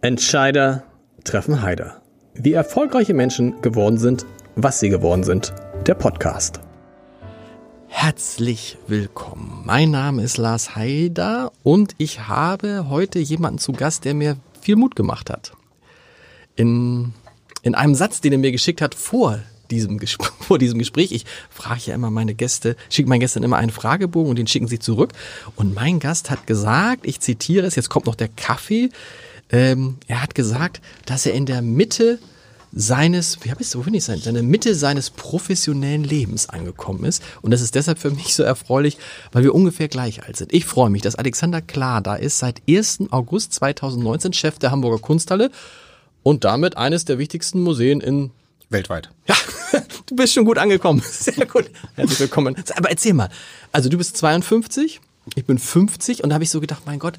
Entscheider treffen Heider. Wie erfolgreiche Menschen geworden sind, was sie geworden sind. Der Podcast. Herzlich willkommen. Mein Name ist Lars Haider und ich habe heute jemanden zu Gast, der mir viel Mut gemacht hat. In, in einem Satz, den er mir geschickt hat vor diesem, vor diesem Gespräch. Ich frage ja immer meine Gäste, schicke meinen Gästen immer einen Fragebogen und den schicken sie zurück. Und mein Gast hat gesagt, ich zitiere es, jetzt kommt noch der Kaffee. Ähm, er hat gesagt, dass er in der Mitte seines, wie habe ich es, wo finde ich sein, seine Mitte seines professionellen Lebens angekommen ist. Und das ist deshalb für mich so erfreulich, weil wir ungefähr gleich alt sind. Ich freue mich, dass Alexander Klar da ist, seit 1. August 2019 Chef der Hamburger Kunsthalle und damit eines der wichtigsten Museen in Weltweit. Ja, du bist schon gut angekommen. Sehr gut. Herzlich willkommen. Aber erzähl mal. Also du bist 52, ich bin 50 und da habe ich so gedacht, mein Gott,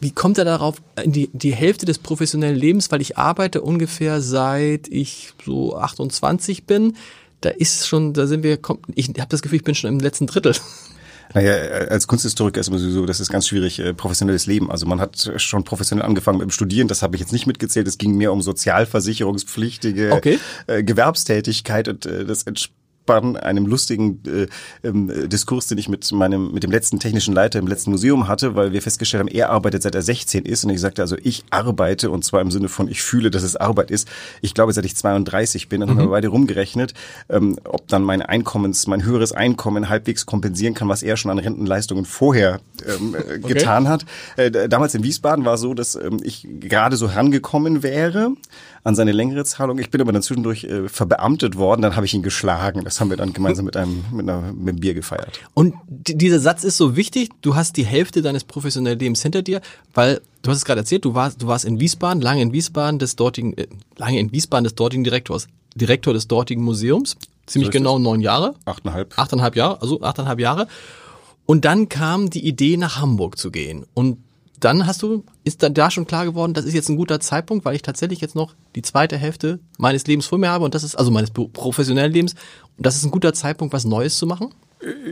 wie kommt er darauf in die, die Hälfte des professionellen Lebens, weil ich arbeite ungefähr seit ich so 28 bin. Da ist schon, da sind wir, ich habe das Gefühl, ich bin schon im letzten Drittel. Naja, als Kunsthistoriker ist immer sowieso, das ist ganz schwierig, äh, professionelles Leben. Also man hat schon professionell angefangen mit dem Studieren, das habe ich jetzt nicht mitgezählt. Es ging mehr um sozialversicherungspflichtige okay. Äh, Gewerbstätigkeit und äh, das Nachbarn einem lustigen äh, äh, Diskurs, den ich mit meinem mit dem letzten technischen Leiter im letzten Museum hatte, weil wir festgestellt haben, er arbeitet seit er 16 ist und ich sagte also, ich arbeite und zwar im Sinne von ich fühle, dass es Arbeit ist. Ich glaube, seit ich 32 bin, dann mhm. haben wir beide rumgerechnet, ähm, ob dann mein Einkommens, mein höheres Einkommen halbwegs kompensieren kann, was er schon an Rentenleistungen vorher ähm, äh, okay. getan hat. Äh, damals in Wiesbaden war so, dass ähm, ich gerade so herangekommen wäre an seine längere Zahlung. Ich bin aber dann zwischendurch äh, verbeamtet worden, dann habe ich ihn geschlagen. Das haben wir dann gemeinsam mit einem, mit, einer, mit einem Bier gefeiert. Und dieser Satz ist so wichtig, du hast die Hälfte deines professionellen Lebens hinter dir, weil du hast es gerade erzählt, du warst, du warst in Wiesbaden, lange in Wiesbaden des dortigen, äh, lange in Wiesbaden des dortigen Direktors, Direktor des dortigen Museums, ziemlich so genau neun Jahre. Achteinhalb. Achteinhalb Jahre, also achteinhalb Jahre. Und dann kam die Idee, nach Hamburg zu gehen. Und dann hast du, ist dann da schon klar geworden, das ist jetzt ein guter Zeitpunkt, weil ich tatsächlich jetzt noch die zweite Hälfte meines Lebens vor mir habe und das ist, also meines professionellen Lebens, und das ist ein guter Zeitpunkt, was Neues zu machen?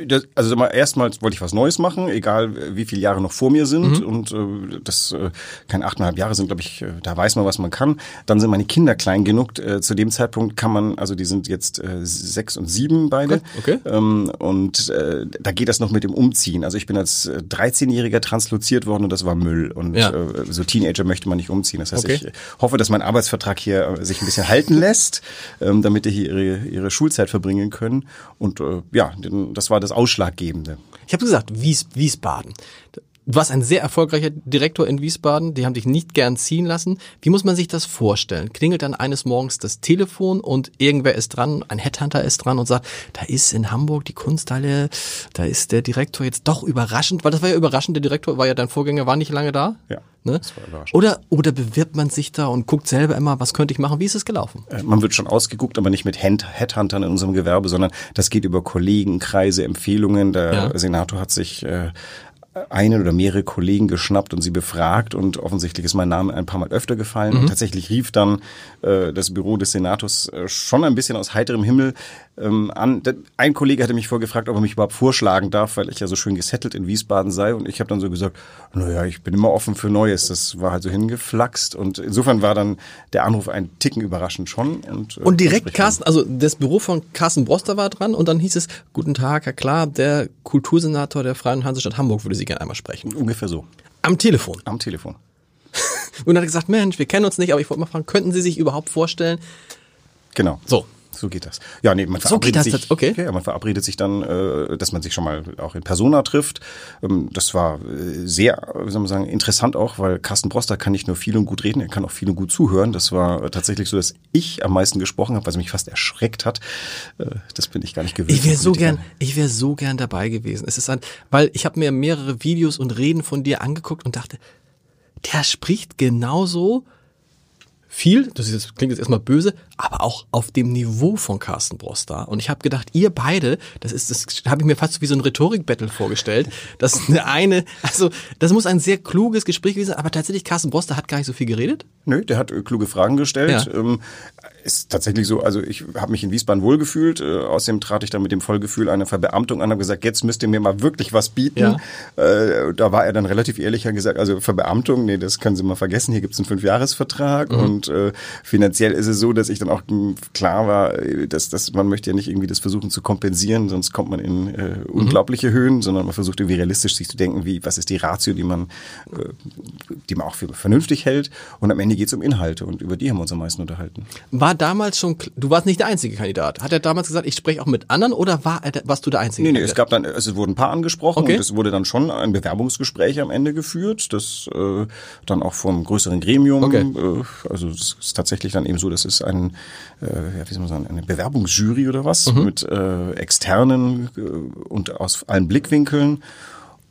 Das, also mal, erstmals wollte ich was Neues machen, egal wie viele Jahre noch vor mir sind. Mhm. Und äh, das äh, keine achteinhalb Jahre sind, glaube ich, äh, da weiß man, was man kann. Dann sind meine Kinder klein genug. Äh, zu dem Zeitpunkt kann man, also die sind jetzt äh, sechs und sieben beide. Okay. Ähm, und äh, da geht das noch mit dem Umziehen. Also ich bin als 13-Jähriger transloziert worden und das war Müll. Und ja. äh, so Teenager möchte man nicht umziehen. Das heißt, okay. ich hoffe, dass mein Arbeitsvertrag hier sich ein bisschen halten lässt, ähm, damit die hier ihre, ihre Schulzeit verbringen können. Und äh, ja, den, das war das Ausschlaggebende. Ich habe gesagt, Wies, Wiesbaden. Du warst ein sehr erfolgreicher Direktor in Wiesbaden, die haben dich nicht gern ziehen lassen. Wie muss man sich das vorstellen? Klingelt dann eines Morgens das Telefon und irgendwer ist dran, ein Headhunter ist dran und sagt, da ist in Hamburg die Kunsthalle, da ist der Direktor jetzt doch überraschend, weil das war ja überraschend, der Direktor war ja dein Vorgänger, war nicht lange da. Ja. Ne? Das war überraschend. Oder, oder bewirbt man sich da und guckt selber immer, was könnte ich machen? Wie ist es gelaufen? Äh, man wird schon ausgeguckt, aber nicht mit Headhuntern in unserem Gewerbe, sondern das geht über Kollegenkreise, Empfehlungen. Der ja. Senator hat sich äh, einen oder mehrere Kollegen geschnappt und sie befragt und offensichtlich ist mein Name ein paar Mal öfter gefallen. Mhm. Und tatsächlich rief dann äh, das Büro des Senators äh, schon ein bisschen aus heiterem Himmel ähm, an. Ein Kollege hatte mich vorgefragt, ob er mich überhaupt vorschlagen darf, weil ich ja so schön gesettelt in Wiesbaden sei. Und ich habe dann so gesagt, naja, ich bin immer offen für Neues. Das war halt so hingeflaxt. Und insofern war dann der Anruf ein Ticken überraschend schon. Und, äh, und direkt Carsten, also das Büro von Carsten Broster war dran und dann hieß es, guten Tag, Herr Klar, der Kultursenator der Freien Hansestadt Hamburg würde Sie gerne einmal sprechen. Ungefähr so. Am Telefon? Am Telefon. und dann hat er gesagt, Mensch, wir kennen uns nicht, aber ich wollte mal fragen, könnten Sie sich überhaupt vorstellen? Genau. So, so geht das. Ja, nee, man verabredet so sich. Okay. Ja, man verabredet sich dann, äh, dass man sich schon mal auch in Persona trifft. Ähm, das war äh, sehr, wie soll man sagen, interessant auch, weil Carsten Broster kann nicht nur viel und gut reden, er kann auch viel und gut zuhören. Das war tatsächlich so, dass ich am meisten gesprochen habe, was mich fast erschreckt hat. Äh, das bin ich gar nicht gewöhnt. Ich wäre so gern, ich wäre so gern dabei gewesen. Es ist ein, weil ich habe mir mehrere Videos und Reden von dir angeguckt und dachte, der spricht genauso viel, das, ist, das klingt jetzt erstmal böse, aber auch auf dem Niveau von Carsten Broster. Und ich habe gedacht, ihr beide, das ist, das habe ich mir fast wie so ein Rhetorik-Battle vorgestellt. Das eine, eine, also das muss ein sehr kluges Gespräch gewesen sein, aber tatsächlich, Carsten Broster hat gar nicht so viel geredet. Nö, der hat äh, kluge Fragen gestellt. Ja. Ähm, ist tatsächlich so, also ich habe mich in Wiesbaden wohlgefühlt. Äh, außerdem trat ich dann mit dem Vollgefühl einer Verbeamtung an, habe gesagt, jetzt müsst ihr mir mal wirklich was bieten. Ja. Äh, da war er dann relativ ehrlich, hat gesagt, also Verbeamtung, nee, das können Sie mal vergessen, hier gibt's einen Fünfjahresvertrag Mhm. und äh, finanziell ist es so, dass ich dann auch mh, klar war, äh, dass, dass man möchte ja nicht irgendwie das versuchen zu kompensieren, sonst kommt man in äh, unglaubliche Höhen, sondern man versucht irgendwie realistisch sich zu denken, wie, was ist die Ratio, die man, äh, die man auch für vernünftig hält und am Ende geht's um Inhalte und über die haben wir uns am meisten unterhalten. War damals schon, du warst nicht der einzige Kandidat. Hat er damals gesagt, ich spreche auch mit anderen oder war er, warst du der einzige? Nee, nee, es Kandidat? gab dann, also es wurden ein paar angesprochen Okay. und es wurde dann schon ein Bewerbungsgespräch am Ende geführt, das äh, dann auch vom größeren Gremium, Okay. äh, also es ist tatsächlich dann eben so, das ist ein, äh, ja, wie soll man sagen, eine Bewerbungsjury oder was Mhm. mit äh, externen äh, und aus allen Blickwinkeln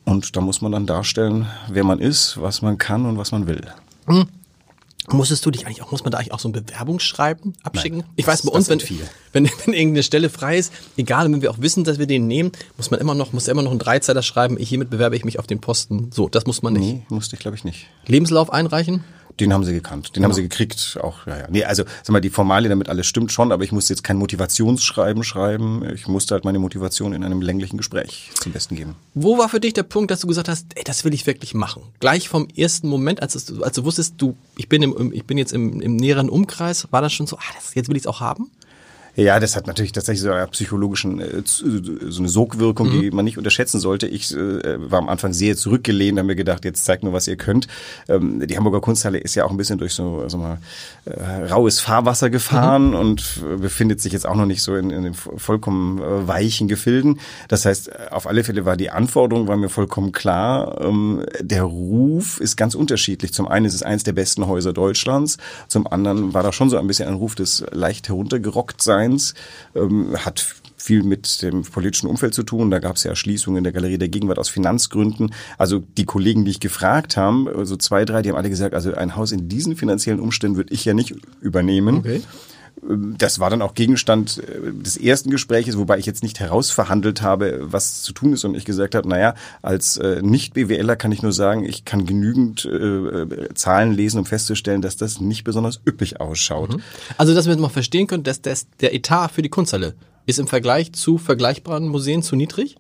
und da muss man dann darstellen, wer man ist, was man kann und was man will. Musstest du dich eigentlich auch, muss man da eigentlich auch so ein Bewerbungsschreiben abschicken? Nein, ich weiß, bei uns, wenn, wenn, wenn irgendeine Stelle frei ist, egal, wenn wir auch wissen, dass wir den nehmen, muss man immer noch, muss er immer noch einen Dreizeiler schreiben, ich, hiermit bewerbe ich mich auf den Posten. So, das muss man nicht. Nee, musste ich glaube ich nicht. Lebenslauf einreichen? Den haben sie gekannt, den haben sie gekriegt, auch, ja, ja. Nee, also, sag mal, die Formalie damit alles stimmt schon, aber ich musste jetzt kein Motivationsschreiben schreiben. Ich musste halt meine Motivation in einem länglichen Gespräch zum Besten geben. Wo war für dich der Punkt, dass du gesagt hast, ey, das will ich wirklich machen? Gleich vom ersten Moment, als, es, als du wusstest, du, ich bin, im, ich bin jetzt im, im näheren Umkreis, war das schon so, ah, das, jetzt will ich es auch haben? Ja, das hat natürlich tatsächlich so eine psychologischen, äh, zu- so eine Sogwirkung, die man nicht unterschätzen sollte. Ich äh, war am Anfang sehr zurückgelehnt, habe mir gedacht, jetzt zeigt nur, was ihr könnt. Ähm, die Hamburger Kunsthalle ist ja auch ein bisschen durch so, also mal, äh, raues Fahrwasser gefahren und äh, befindet sich jetzt auch noch nicht so in, in den vo- vollkommen äh, weichen Gefilden. Das heißt, äh, auf alle Fälle war die Anforderung, war mir vollkommen klar. Ähm, der Ruf ist ganz unterschiedlich. Zum einen ist es eins der besten Häuser Deutschlands, zum anderen war da schon so ein bisschen ein Ruf des leicht heruntergerockt-Seins, ähm, hat viel mit dem politischen Umfeld zu tun. Da gab es ja Schließungen in der Galerie der Gegenwart aus Finanzgründen. Also die Kollegen, die ich gefragt haben, so zwei, drei, die haben alle gesagt, also ein Haus in diesen finanziellen Umständen würde ich ja nicht übernehmen. Okay. Das war dann auch Gegenstand äh, des ersten Gespräches, wobei ich jetzt nicht herausverhandelt habe, was zu tun ist und ich gesagt habe, naja, als äh, Nicht-BWLer kann ich nur sagen, ich kann genügend äh, Zahlen lesen, um festzustellen, dass das nicht besonders üppig ausschaut. Also, dass wir jetzt mal verstehen können, dass das, der Etat für die Kunsthalle ist im Vergleich zu vergleichbaren Museen zu niedrig?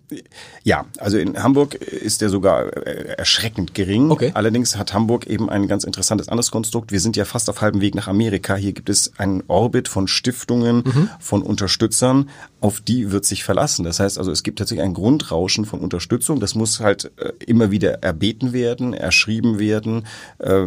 Ja, also in Hamburg ist der sogar äh, erschreckend gering. Okay. Allerdings hat Hamburg eben ein ganz interessantes anderes Konstrukt. Wir sind ja fast auf halbem Weg nach Amerika. Hier gibt es einen Orbit von Stiftungen, von Unterstützern, auf die wird sich verlassen. Das heißt also, es gibt tatsächlich ein Grundrauschen von Unterstützung. Das muss halt äh, immer wieder erbeten werden, erschrieben werden, äh,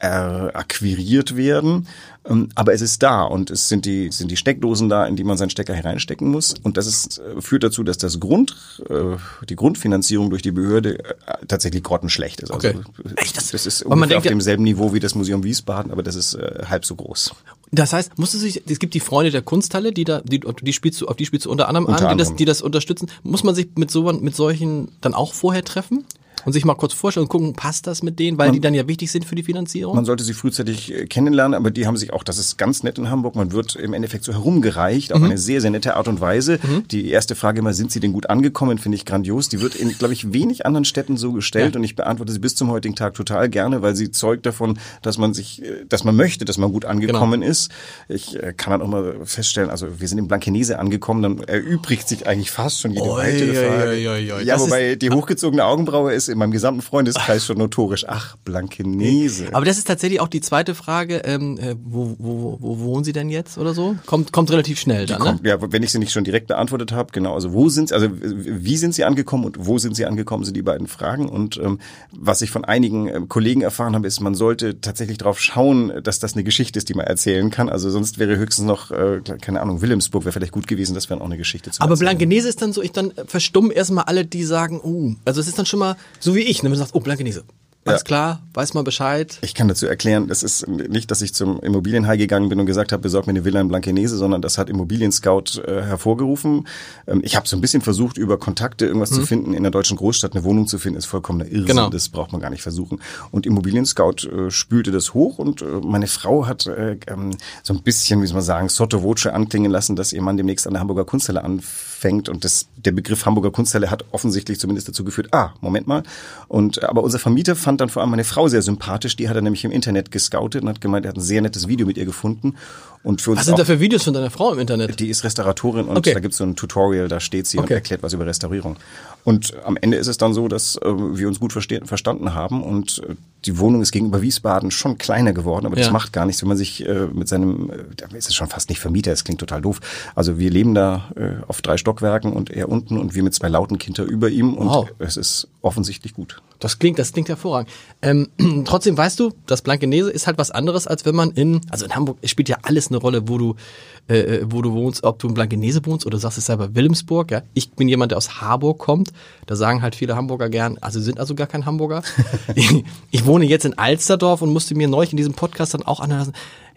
akquiriert werden. Ähm, Aber es ist da und es sind die, sind die Steckdosen da, in die man seinen Stecker hereinstecken muss. Und das ist, äh, führt dazu, dass das Grund, äh, die Grundfinanzierung durch die Behörde äh, tatsächlich grottenschlecht ist. Okay. Also, Echt, das- das ist weil man ungefähr denkt auf demselben Niveau wie das Museum Wiesbaden, aber das ist äh, halb so groß. Das heißt, musst du sich, es gibt die Freunde der Kunsthalle, die da, die, die spielst du, auf die spielst du unter anderem Unter an, die das, anderem. die das unterstützen. Muss man sich mit so, mit solchen dann auch vorher treffen? Und sich mal kurz vorstellen und gucken, passt das mit denen, weil die dann ja wichtig sind für die Finanzierung? Man sollte sie frühzeitig äh, kennenlernen, aber die haben sich auch, das ist ganz nett in Hamburg, man wird im Endeffekt so herumgereicht, Mhm. auf eine sehr, sehr nette Art und Weise. Die erste Frage immer, sind sie denn gut angekommen, finde ich grandios. Die wird in, glaube ich, wenig anderen Städten so gestellt Ja. und ich beantworte sie bis zum heutigen Tag total gerne, weil sie zeugt davon, dass man sich, äh, dass man möchte, dass man gut angekommen Genau. ist. Ich äh, kann dann auch mal feststellen, also wir sind in Blankenese angekommen, dann erübrigt sich eigentlich fast schon jede Oi, weitere Frage. oi, oi, oi. Ja, Das wobei die hochgezogene Augenbraue ist in meinem gesamten Freundeskreis schon notorisch. Ach, Blankenese. Aber das ist tatsächlich auch die zweite Frage, ähm, äh, wo, wo, wo wohnen Sie denn jetzt oder so? Kommt, kommt relativ schnell dann, ne? Kommt, ja, wenn ich sie nicht schon direkt beantwortet habe, genau. Also wo sind sie, also wie sind sie angekommen und wo sind sie angekommen, sind die beiden Fragen. Und ähm, was ich von einigen ähm, Kollegen erfahren habe, ist, man sollte tatsächlich darauf schauen, dass das eine Geschichte ist, die man erzählen kann. Also sonst wäre höchstens noch, äh, keine Ahnung, Wilhelmsburg wäre vielleicht gut gewesen, das wäre auch eine Geschichte zu Aber erzählen. Blankenese ist dann so, ich dann verstummen erstmal alle, die sagen, uh, also es ist dann schon mal so wie ich, ne, wenn du sagst, oh, Blankenese. Alles klar, weiß mal Bescheid. Ich kann dazu erklären, das ist nicht, dass ich zum Immobilienhai gegangen bin und gesagt habe, besorg mir eine Villa in Blankenese, sondern das hat Immobilien-Scout äh, hervorgerufen. Ähm, ich habe so ein bisschen versucht, über Kontakte irgendwas zu finden. In der deutschen Großstadt eine Wohnung zu finden, ist vollkommener Irrsinn. Mhm. Genau. Das braucht man gar nicht versuchen. Und Immobilien-Scout äh, spülte das hoch und äh, meine Frau hat äh, ähm, so ein bisschen, wie soll man sagen, sotto voce anklingen lassen, dass ihr Mann demnächst an der Hamburger Kunsthalle anfängt. Und das, der Begriff Hamburger Kunsthalle hat offensichtlich zumindest dazu geführt, ah, Moment mal. Und aber unser Vermieter fand dann vor allem meine Frau sehr sympathisch. Die hat er nämlich im Internet gescoutet und hat gemeint, er hat ein sehr nettes Video mit ihr gefunden. Und für uns Was sind da für Videos von deiner Frau im Internet? die ist Restauratorin und Okay. da gibt's so ein Tutorial, da steht sie und Okay. erklärt was über Restaurierung. Und am Ende ist es dann so, dass äh, wir uns gut verstanden haben und äh, die Wohnung ist gegenüber Wiesbaden schon kleiner geworden, aber das Ja. macht gar nichts, wenn man sich äh, mit seinem, äh, da ist es schon fast nicht Vermieter, es klingt total doof. Also wir leben da äh, auf drei Stockwerken und er unten und wir mit zwei lauten Kinder über ihm und Wow. es ist offensichtlich gut. Das klingt, das klingt hervorragend. Ähm, trotzdem weißt du, das Blankenese ist halt was anderes, als wenn man in, also in Hamburg es spielt ja alles eine Rolle, wo du, äh, wo du wohnst, ob du in Blankenese wohnst oder sagst es selber Wilhelmsburg. Ja, ich bin jemand, der aus Harburg kommt. Da sagen halt viele Hamburger gern, also sind also gar kein Hamburger. ich, ich wohne jetzt in Alsterdorf und musste mir neulich in diesem Podcast dann auch anhören.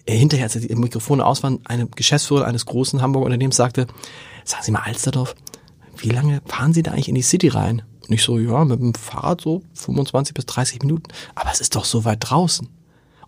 Äh, hinterher, als die Mikrofone aus waren, eine Geschäftsführerin eines großen Hamburger Unternehmens sagte, sagen Sie mal Alsterdorf, wie lange fahren Sie da eigentlich in die City rein? Und ich so, ja, mit dem Fahrrad so 25 bis 30 Minuten. Aber es ist doch so weit draußen.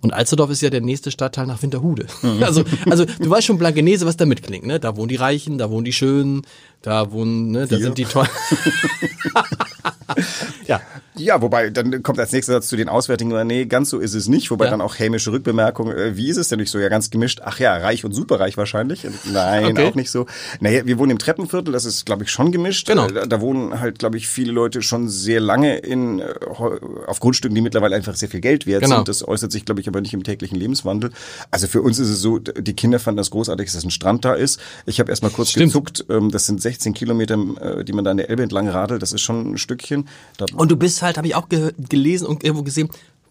Und Alsterdorf ist ja der nächste Stadtteil nach Winterhude. Also, also du weißt schon Blankenese, was da mitklingt, ne? Da wohnen die Reichen, da wohnen die Schönen, da wohnen, ne, da sind die tollen. ja. Ja, wobei, dann kommt als nächster Satz zu den Auswärtigen, nee, ganz so ist es nicht, wobei Ja. dann auch hämische Rückbemerkung, äh, wie ist es denn nicht so, ja ganz gemischt, ach ja, reich und superreich wahrscheinlich, nein, Okay. auch nicht so. Naja, wir wohnen im Treppenviertel, das ist, glaube ich, schon gemischt, Genau. Äh, da, da wohnen halt, glaube ich, viele Leute schon sehr lange in, äh, auf Grundstücken, die mittlerweile einfach sehr viel Geld wert Genau. sind, das äußert sich, glaube ich, aber nicht im täglichen Lebenswandel. Also für uns ist es so, die Kinder fanden das großartig, dass ein Strand da ist. Ich habe erst mal kurz Stimmt. gezuckt, ähm, das sind 16 Kilometer, äh, die man da an der Elbe entlang radelt, das ist schon ein Stückchen. Da Und du bist halt, habe ich auch ge gelesen und irgendwo gesehen,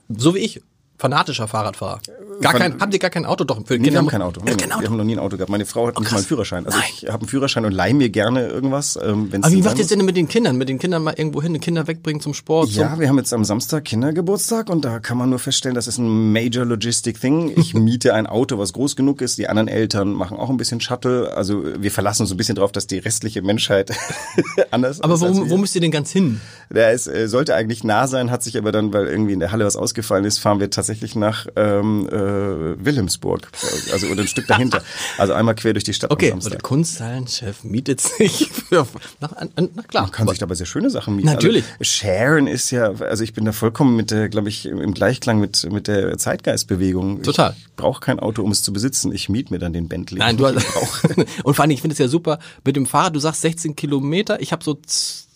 so wie ich, fanatischer Fahrradfahrer. Gar Von- kein, habt ihr gar kein Auto? Doch, für Nee, wir haben kein Auto. Nee, kein Auto. Wir haben noch nie ein Auto gehabt. Meine Frau hat nicht krass. mal einen Führerschein. Also Nein. ich habe einen Führerschein und leih mir gerne irgendwas, ähm, wenn es Aber wie macht ihr es denn mit den Kindern? Mit den Kindern mal irgendwo hin, die Kinder wegbringen zum Sport? Ja, zum wir haben jetzt am Samstag Kindergeburtstag und da kann man nur feststellen, das ist ein Major Logistic Thing. Ich miete ein Auto, was groß genug ist. Die anderen Eltern machen auch ein bisschen Shuttle. Also wir verlassen uns ein bisschen drauf, dass die restliche Menschheit anders aber ist als wo, wo müsst ihr denn ganz hin? Der ist, äh, sollte eigentlich nah sein, hat sich aber dann, weil irgendwie in der Halle was ausgefallen ist, fahren wir tatsächlich nach ähm, äh, Wilhelmsburg. Also oder ein Stück dahinter. Also einmal quer durch die Stadt Okay, und der. Kunsthallenchef mietet sich für, na, na, klar. Man kann sich dabei sehr schöne Sachen mieten. Natürlich. Also, Sharon ist ja, also ich bin da vollkommen mit der, glaube ich, im Gleichklang mit, mit der Zeitgeistbewegung. Total. Ich brauche kein Auto, um es zu besitzen. Ich miete mir dann den Bentley. Nein, du hast, brauch- und vor allem, ich finde es ja super, mit dem Fahrrad, du sagst 16 Kilometer, ich habe so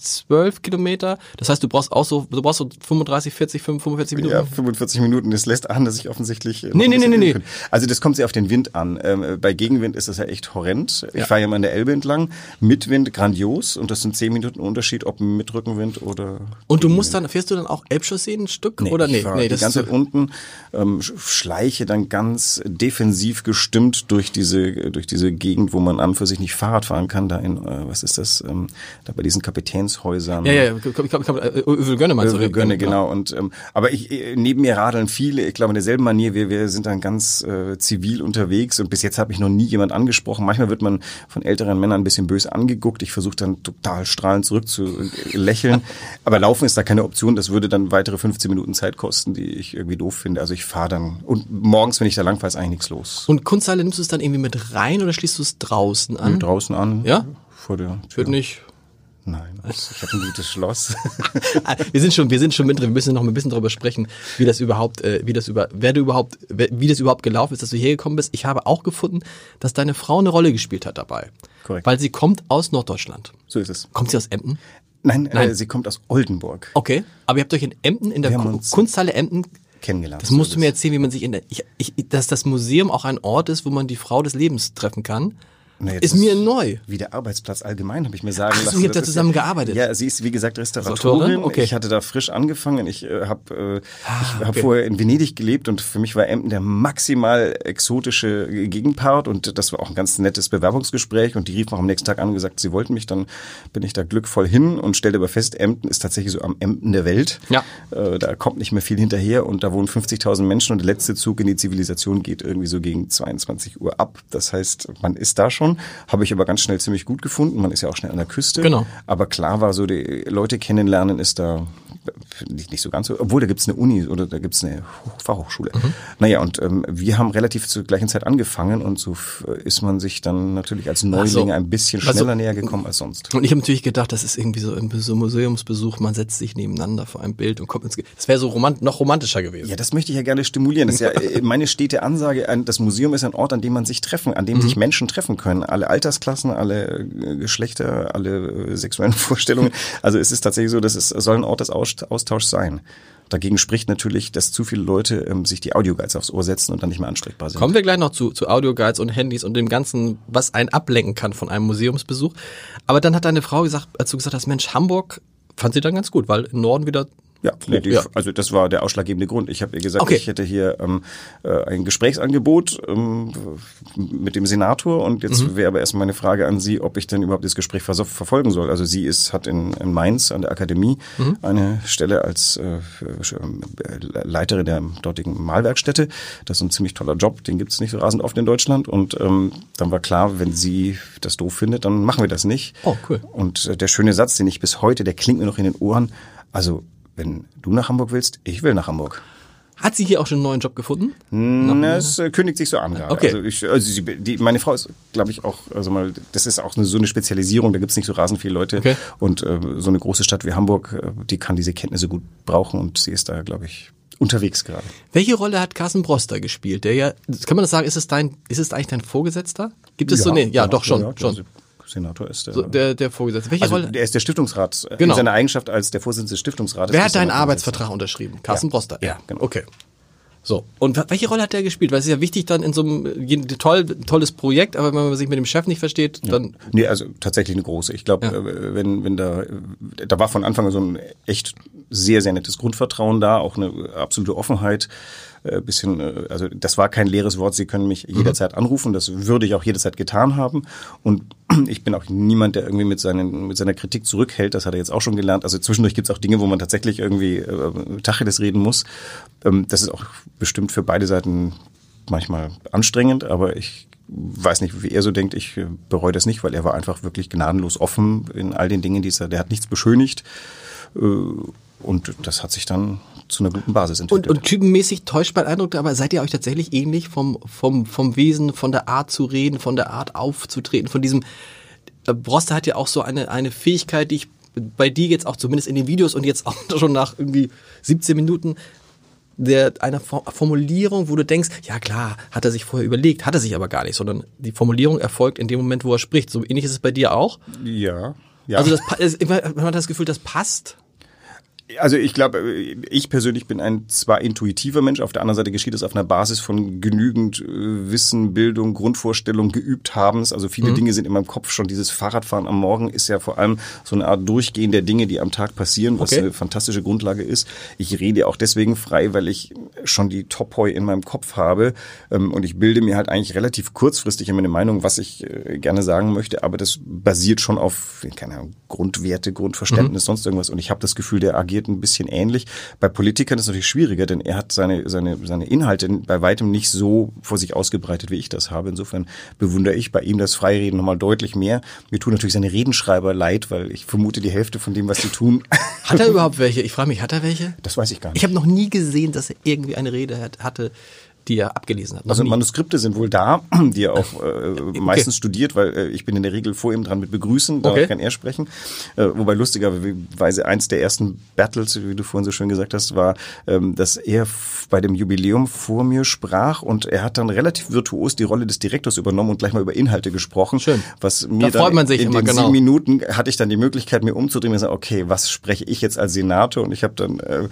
z- 12 Kilometer, das heißt, du brauchst auch so, du brauchst so 35, 40, 45 Minuten. Ja, 45 Minuten. Das lässt an, dass ich offensichtlich. äh, Nee, nee, nee, nee, kann. Also das kommt sehr auf den Wind an. Ähm, bei Gegenwind ist das ja echt horrend. Ich fahre ja mal an der Elbe entlang. Mit Wind grandios und das sind 10 Minuten Unterschied, ob mit Rückenwind oder. Und du musst dann, fährst du dann auch Elbchaussee ein Stück oder nee? ich fahr nee, die das ganze ist Zeit unten, ähm, sch- schleiche dann ganz defensiv gestimmt durch diese durch diese Gegend, wo man an für sich nicht Fahrrad fahren kann. Da in äh, was ist das? Ähm, da bei diesen Kapitänshäusern. ja, ja, komm, komm, komm, äh, Övel Gönne meinst du? Övel Gönne, genau. Und ähm, aber ich äh, neben mir radeln viele. Ich glaube in derselben Manier. Wir wir sind dann ganz äh, zivil unterwegs und bis jetzt hat mich noch nie jemand angesprochen. Manchmal wird man von älteren Männern ein bisschen böse angeguckt. Ich versuche dann total strahlend zurück zu äh, lächeln. aber Laufen ist da keine Option. Das würde dann weitere 15 Minuten Zeit kosten, die ich irgendwie doof finde. Also ich fahre dann und morgens, wenn ich da lang fahre, ist eigentlich nichts los. Und Kunsthalle nimmst du es dann irgendwie mit rein oder schließt du es draußen an? Draußen an. Ja? Vor der Tür. Wird nicht. Nein, ich habe ein gutes Schloss. Ah, wir sind schon, wir sind schon mit drin. Wir müssen noch ein bisschen darüber sprechen, wie das überhaupt, äh, wie das über, wer du überhaupt, wie das überhaupt gelaufen ist, dass du hierher gekommen bist. Ich habe auch gefunden, dass deine Frau eine Rolle gespielt hat dabei. Korrekt. Weil sie kommt aus Norddeutschland. so ist es. Kommt sie aus Emden? Nein, Nein. Äh, sie kommt aus Oldenburg. Okay. Aber ihr habt euch in Emden, in der Wir haben Ku- uns- Kunsthalle Emden, Kennengelernt. das musst So du mir erzählen, wie man sich in der, ich, ich, dass das Museum auch ein Ort ist, wo man die Frau des Lebens treffen kann. Jetzt ist mir neu. Wie der Arbeitsplatz allgemein, habe ich mir sagen Ach so, lassen. ihr habt da zusammen gearbeitet? Ja, sie ist wie gesagt Restauratorin. Restauratorin? Okay. Ich hatte da frisch angefangen. Ich äh, habe äh, ich hab okay. vorher in Venedig gelebt und für mich war Emden der maximal exotische Gegenpart und das war auch ein ganz nettes Bewerbungsgespräch und die rief noch am nächsten Tag an und gesagt, sie wollten mich, dann bin ich da glückvoll hin und stellte aber fest, Emden ist tatsächlich so am Emden der Welt. Ja. Äh, da kommt nicht mehr viel hinterher und da wohnen 50.000 Menschen und der letzte Zug in die Zivilisation geht irgendwie so gegen 22 Uhr ab. Das heißt, man ist da schon, habe ich aber ganz schnell ziemlich gut gefunden. Man ist ja auch schnell an der Küste. Genau. Aber klar war so, die Leute kennenlernen ist da nicht, nicht so ganz so, obwohl da gibt's eine Uni oder da gibt's eine Hoch- Fachhochschule. Mhm. Naja, und ähm, wir haben relativ zur gleichen Zeit angefangen und so f- ist man sich dann natürlich als Neuling so. ein bisschen Also- schneller näher gekommen als sonst. Und ich habe natürlich gedacht, das ist irgendwie so ein so Museumsbesuch, man setzt sich nebeneinander vor einem Bild und kommt ins Ge Das wäre so romant noch romantischer gewesen. Ja, das möchte ich ja gerne stimulieren. Das ist ja äh, meine stete Ansage. Das Museum ist ein Ort, an dem man sich treffen, an dem sich Menschen treffen können. Alle Altersklassen, alle äh, Geschlechter, alle äh, sexuellen Vorstellungen. Also es ist tatsächlich so, dass es soll ein Ort des Aus- Austauschs sein. Dagegen spricht natürlich, dass zu viele Leute ähm, sich die Audioguides aufs Ohr setzen und dann nicht mehr ansprechbar sind. Kommen wir gleich noch zu, zu Audioguides und Handys und dem Ganzen, was einen ablenken kann von einem Museumsbesuch. Aber dann hat deine Frau gesagt, als du gesagt hast, Mensch, Hamburg fand sie dann ganz gut, weil im Norden wieder Ja, nee, die, Ja. also das war der ausschlaggebende Grund. Ich habe ihr gesagt, Okay. ich hätte hier ähm, äh, ein Gesprächsangebot ähm, mit dem Senator und jetzt Mhm. wäre aber erstmal meine Frage an Sie, ob ich denn überhaupt das Gespräch vers- verfolgen soll. Also sie ist hat in, in Mainz an der Akademie Mhm. eine Stelle als äh, äh, Leiterin der dortigen Malwerkstätte. Das ist ein ziemlich toller Job, den gibt es nicht so rasend oft in Deutschland und ähm, dann war klar, wenn sie das doof findet, dann machen wir das nicht. Oh, cool. Und äh, der schöne Satz, den ich bis heute, der klingt mir noch in den Ohren. Also, wenn du nach Hamburg willst, ich will nach Hamburg. Hat sie hier auch schon einen neuen Job gefunden? Na, es äh, kündigt sich so an gerade. Okay. Also, ich, also sie, die, meine Frau ist, glaube ich, auch, also mal, das ist auch eine, so eine Spezialisierung, da gibt's nicht so rasend viele Leute. Okay. Und äh, so eine große Stadt wie Hamburg, äh, die kann diese Kenntnisse gut brauchen und sie ist da, glaube ich, unterwegs gerade. Welche Rolle hat Carsten Broster gespielt? Der ja, kann man das sagen, ist es dein, ist es eigentlich dein Vorgesetzter? Gibt es so, nee, ja, doch schon, ja, schon. Senator ist der. So, der, der Vorgesetzte. Welche also Rolle? der ist der Stiftungsrat, äh, Genau. in seiner Eigenschaft als der Vorsitzende des Stiftungsrates. Wer hat deinen er Arbeitsvertrag unterschrieben? Carsten Ja. Broster. Ja, genau. Okay. So. Und welche Rolle hat der gespielt? Weil es ist ja wichtig dann in so einem toll, tolles Projekt, aber wenn man sich mit dem Chef nicht versteht, dann Nee, also tatsächlich eine große. Ich glaube, Ja. äh, wenn, wenn da, da war von Anfang an so ein echt sehr, sehr nettes Grundvertrauen da, auch eine absolute Offenheit. Äh, bisschen, äh, also das war kein leeres Wort, Sie können mich jederzeit anrufen, das würde ich auch jederzeit getan haben. Und ich bin auch niemand, der irgendwie mit, seinen, mit seiner Kritik zurückhält, das hat er jetzt auch schon gelernt. Also zwischendurch gibt es auch Dinge, wo man tatsächlich irgendwie äh, Tacheles reden muss. Ähm, das ist auch bestimmt für beide Seiten manchmal anstrengend, aber ich weiß nicht, wie er so denkt. Ich äh, bereue das nicht, weil er war einfach wirklich gnadenlos offen in all den Dingen, die er, der hat nichts beschönigt. Und das hat sich dann zu einer guten Basis Und, entwickelt. und typenmäßig täuscht mein Eindruck, aber seid ihr euch tatsächlich ähnlich vom, vom, vom Wesen, von der Art zu reden, von der Art aufzutreten, von diesem, äh, Broster hat ja auch so eine, eine Fähigkeit, die ich bei dir jetzt auch zumindest in den Videos und jetzt auch schon nach irgendwie 17 Minuten der, einer For- Formulierung, wo du denkst, ja klar, hat er sich vorher überlegt, hat er sich aber gar nicht, sondern die Formulierung erfolgt in dem Moment, wo er spricht. So ähnlich ist es bei dir auch. ja, ja. Also das, es- man hat das Gefühl, das passt. Also ich glaube, ich persönlich bin ein zwar intuitiver Mensch, auf der anderen Seite geschieht es auf einer Basis von genügend äh, Wissen, Bildung, Grundvorstellung, geübt habens. Also viele Mhm. Dinge sind in meinem Kopf schon. Dieses Fahrradfahren am Morgen ist ja vor allem so eine Art Durchgehen der Dinge, die am Tag passieren, was Okay. eine fantastische Grundlage ist. Ich rede auch deswegen frei, weil ich schon die Topoi in meinem Kopf habe ähm, und ich bilde mir halt eigentlich relativ kurzfristig immer eine Meinung, was ich äh, gerne sagen möchte, aber das basiert schon auf, keine Ahnung, Grundwerte, Grundverständnis, sonst irgendwas und ich habe das Gefühl, der agiert ein bisschen ähnlich. Bei Politikern ist es natürlich schwieriger, denn er hat seine, seine, seine Inhalte bei weitem nicht so vor sich ausgebreitet, wie ich das habe. Insofern bewundere ich bei ihm das Freireden nochmal deutlich mehr. Mir tun natürlich seine Redenschreiber leid, weil ich vermute, die Hälfte von dem, was sie tun, Hat er überhaupt welche? Ich frage mich, hat er welche? das weiß ich gar nicht. Ich habe noch nie gesehen, dass er irgendwie eine Rede hat, hatte, die er abgelesen hat. Noch Also nie. Manuskripte sind wohl da, die er auch äh, meistens studiert, weil äh, ich bin in der Regel vor ihm dran mit begrüßen, da Okay. kann er sprechen. Äh, wobei lustigerweise eins der ersten Battles, wie du vorhin so schön gesagt hast, war, ähm, dass er bei dem Jubiläum vor mir sprach und er hat dann relativ virtuos die Rolle des Direktors übernommen und gleich mal über Inhalte gesprochen. Schön. Was mir Da freut dann man sich in immer, den genau. sieben Minuten hatte ich dann die Möglichkeit, mir umzudrehen und sagen, okay, was spreche ich jetzt als Senator? Und ich habe dann äh,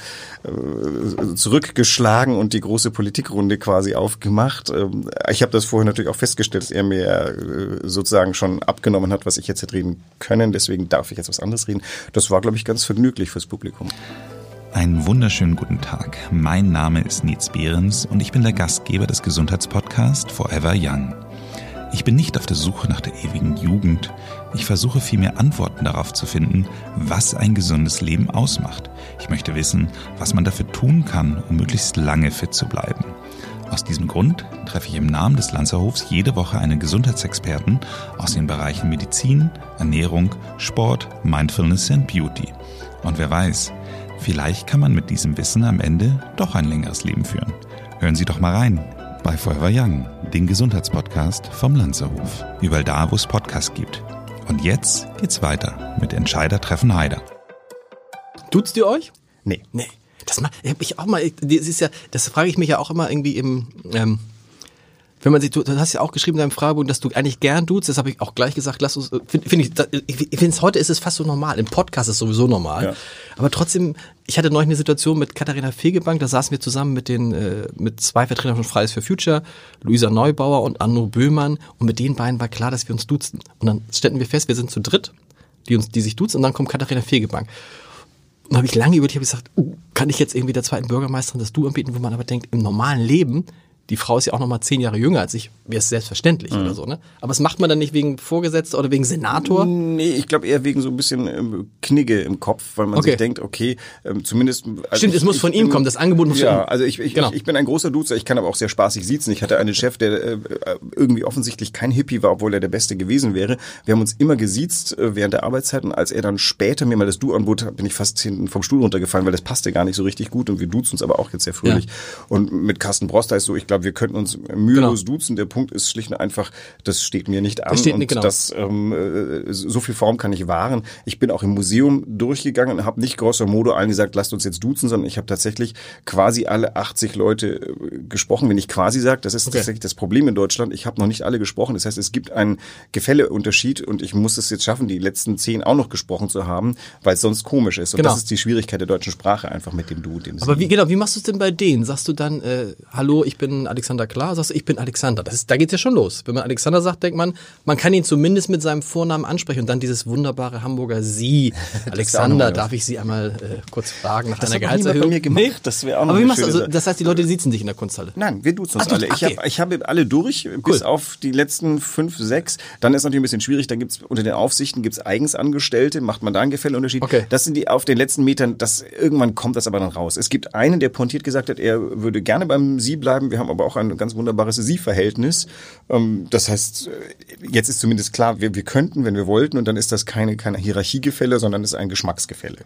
äh, zurückgeschlagen und die große Politikrunde quasi aufgemacht. Ähm, ich habe das vorher natürlich auch festgestellt, dass er mir äh, sozusagen schon abgenommen hat, was ich jetzt hätte reden können. Deswegen darf ich jetzt was anderes reden. Das war, glaube ich, ganz vergnüglich fürs Publikum. Einen wunderschönen guten Tag. Mein Name ist Nietz Behrens und ich bin der Gastgeber des Gesundheitspodcasts Forever Young. Ich bin nicht auf der Suche nach der ewigen Jugend. Ich versuche vielmehr Antworten darauf zu finden, was ein gesundes Leben ausmacht. Ich möchte wissen, was man dafür tun kann, um möglichst lange fit zu bleiben. Aus diesem Grund treffe ich im Namen des Lanzerhofs jede Woche einen Gesundheitsexperten aus den Bereichen Medizin, Ernährung, Sport, Mindfulness und Beauty. Und wer weiß, vielleicht kann man mit diesem Wissen am Ende doch ein längeres Leben führen. Hören Sie doch mal rein bei Forever Young, den Gesundheitspodcast vom Lanzerhof. Überall da, wo es Podcasts gibt. Und jetzt geht's weiter mit Entscheider treffen Heider. Duzt ihr euch? Nee. Nee. Das hab ich auch mal, das ist ja, das frage ich mich ja auch immer irgendwie im, ähm, wenn man sich, du, du hast ja auch geschrieben in deinem Fragebogen, dass du eigentlich gern duzt, das habe ich auch gleich gesagt, lass uns, finde find ich, ich finde es heute ist es fast so normal, im Podcast ist es sowieso normal, Ja. aber trotzdem, ich hatte neulich eine Situation mit Katharina Fegebank, da saßen wir zusammen mit den, äh, mit zwei Vertretern von Fridays for Future, Luisa Neubauer und Anno Böhmann und mit den beiden war klar, dass wir uns duzen und dann stellten wir fest, wir sind zu dritt, die uns, die sich duzen und dann kommt Katharina Fegebank. Habe ich lange überlegt, habe gesagt, uh, kann ich jetzt irgendwie der zweiten Bürgermeisterin das Du anbieten, wo man aber denkt, im normalen Leben, die Frau ist ja auch noch mal zehn Jahre jünger als ich, wäre es selbstverständlich oder so, ne? Aber das macht man dann nicht wegen Vorgesetzter oder wegen Senator? Nee, ich glaube eher wegen so ein bisschen ähm, Knigge im Kopf, weil man Okay. sich denkt, okay, ähm, zumindest. also Stimmt, ich- es muss von ihm kommen, das Angebot muss von Ja, ihm. also ich, ich, Genau. ich, ich bin ein großer Duzer, ich kann aber auch sehr spaßig siezen. Ich hatte einen Chef, der äh, irgendwie offensichtlich kein Hippie war, obwohl er der Beste gewesen wäre. Wir haben uns immer gesiezt äh, während der Arbeitszeit und als er dann später mir mal das Du anbot, bin ich fast hinten vom Stuhl runtergefallen, weil das passte gar nicht so richtig gut und wir duzen uns aber auch jetzt sehr fröhlich. Und mit Carsten Broster ist so, ich glaube, wir könnten uns mühelos duzen. Der Punkt ist schlicht und einfach, das steht mir nicht an steht und nicht, genau. das ähm, äh, so viel Form kann ich wahren. Ich bin auch im Museum durchgegangen und habe nicht grosso modo allen gesagt, lasst uns jetzt duzen, sondern ich habe tatsächlich quasi alle 80 Leute äh, gesprochen. Wenn ich quasi sage, das ist tatsächlich das Problem in Deutschland. Ich habe noch nicht alle gesprochen. Das heißt, es gibt einen Gefälleunterschied und ich muss es jetzt schaffen, die letzten zehn auch noch gesprochen zu haben, weil es sonst komisch ist. Und Genau. das ist die Schwierigkeit der deutschen Sprache einfach mit dem Du, dem Aber Sie. wie, genau, wie machst du es denn bei denen? Sagst du dann, äh, hallo, ich bin Alexander Klar? Sagst du, ich bin Alexander? Das ist, da geht's ja schon los. Wenn man Alexander sagt, denkt man, man kann ihn zumindest mit seinem Vornamen ansprechen und dann dieses wunderbare Hamburger Sie. Alexander, darf ich Sie einmal äh, kurz fragen nach Das einer hat noch niemand Gehaltserhöhung? bei mir gemacht. Das wäre auch noch Aber wie machst du, also, das heißt, die Leute sitzen dich in der Kunsthalle? Nein, wir duzen uns Ach, alle. Ich okay. habe ich hab alle durch, bis auf die letzten fünf, sechs. Dann ist natürlich ein bisschen schwierig. Dann gibt's unter den Aufsichten gibt's eigens Angestellte, macht man da einen Gefälleunterschied. Okay. Das sind die auf den letzten Metern. Das irgendwann kommt das aber dann raus. Es gibt einen, der pointiert gesagt hat, er würde gerne beim Sie bleiben. Wir haben aber auch ein ganz wunderbares Sie-Verhältnis. Ähm, Das heißt, äh, jetzt ist zumindest klar, wir, wir könnten, wenn wir wollten, und dann ist das keine keine Hierarchiegefälle, sondern ist ein Geschmacksgefälle.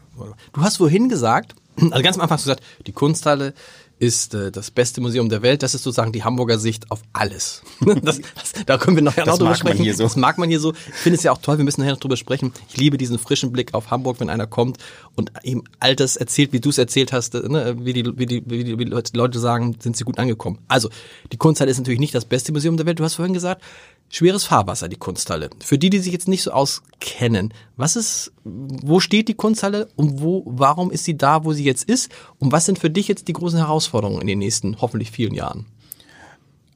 Du hast vorhin gesagt, also ganz am Anfang hast du gesagt, die Kunsthalle ist äh, das beste Museum der Welt. Das ist sozusagen die Hamburger Sicht auf alles. Das, das, da können wir nachher noch drüber sprechen. hier so. Das mag man hier so. Ich finde es ja auch toll, wir müssen nachher noch drüber sprechen. Ich liebe diesen frischen Blick auf Hamburg, wenn einer kommt und ihm all das erzählt, wie du es erzählt hast, äh, ne? wie, die, wie, die, wie, die, wie die Leute sagen, sind sie gut angekommen. Also, die Kunsthalle ist natürlich nicht das beste Museum der Welt. Du hast vorhin gesagt, schweres Fahrwasser, die Kunsthalle. Für die, die sich jetzt nicht so auskennen, was ist, wo steht die Kunsthalle und wo, warum ist sie da, wo sie jetzt ist? Und was sind für dich jetzt die großen Herausforderungen in den nächsten, hoffentlich vielen Jahren?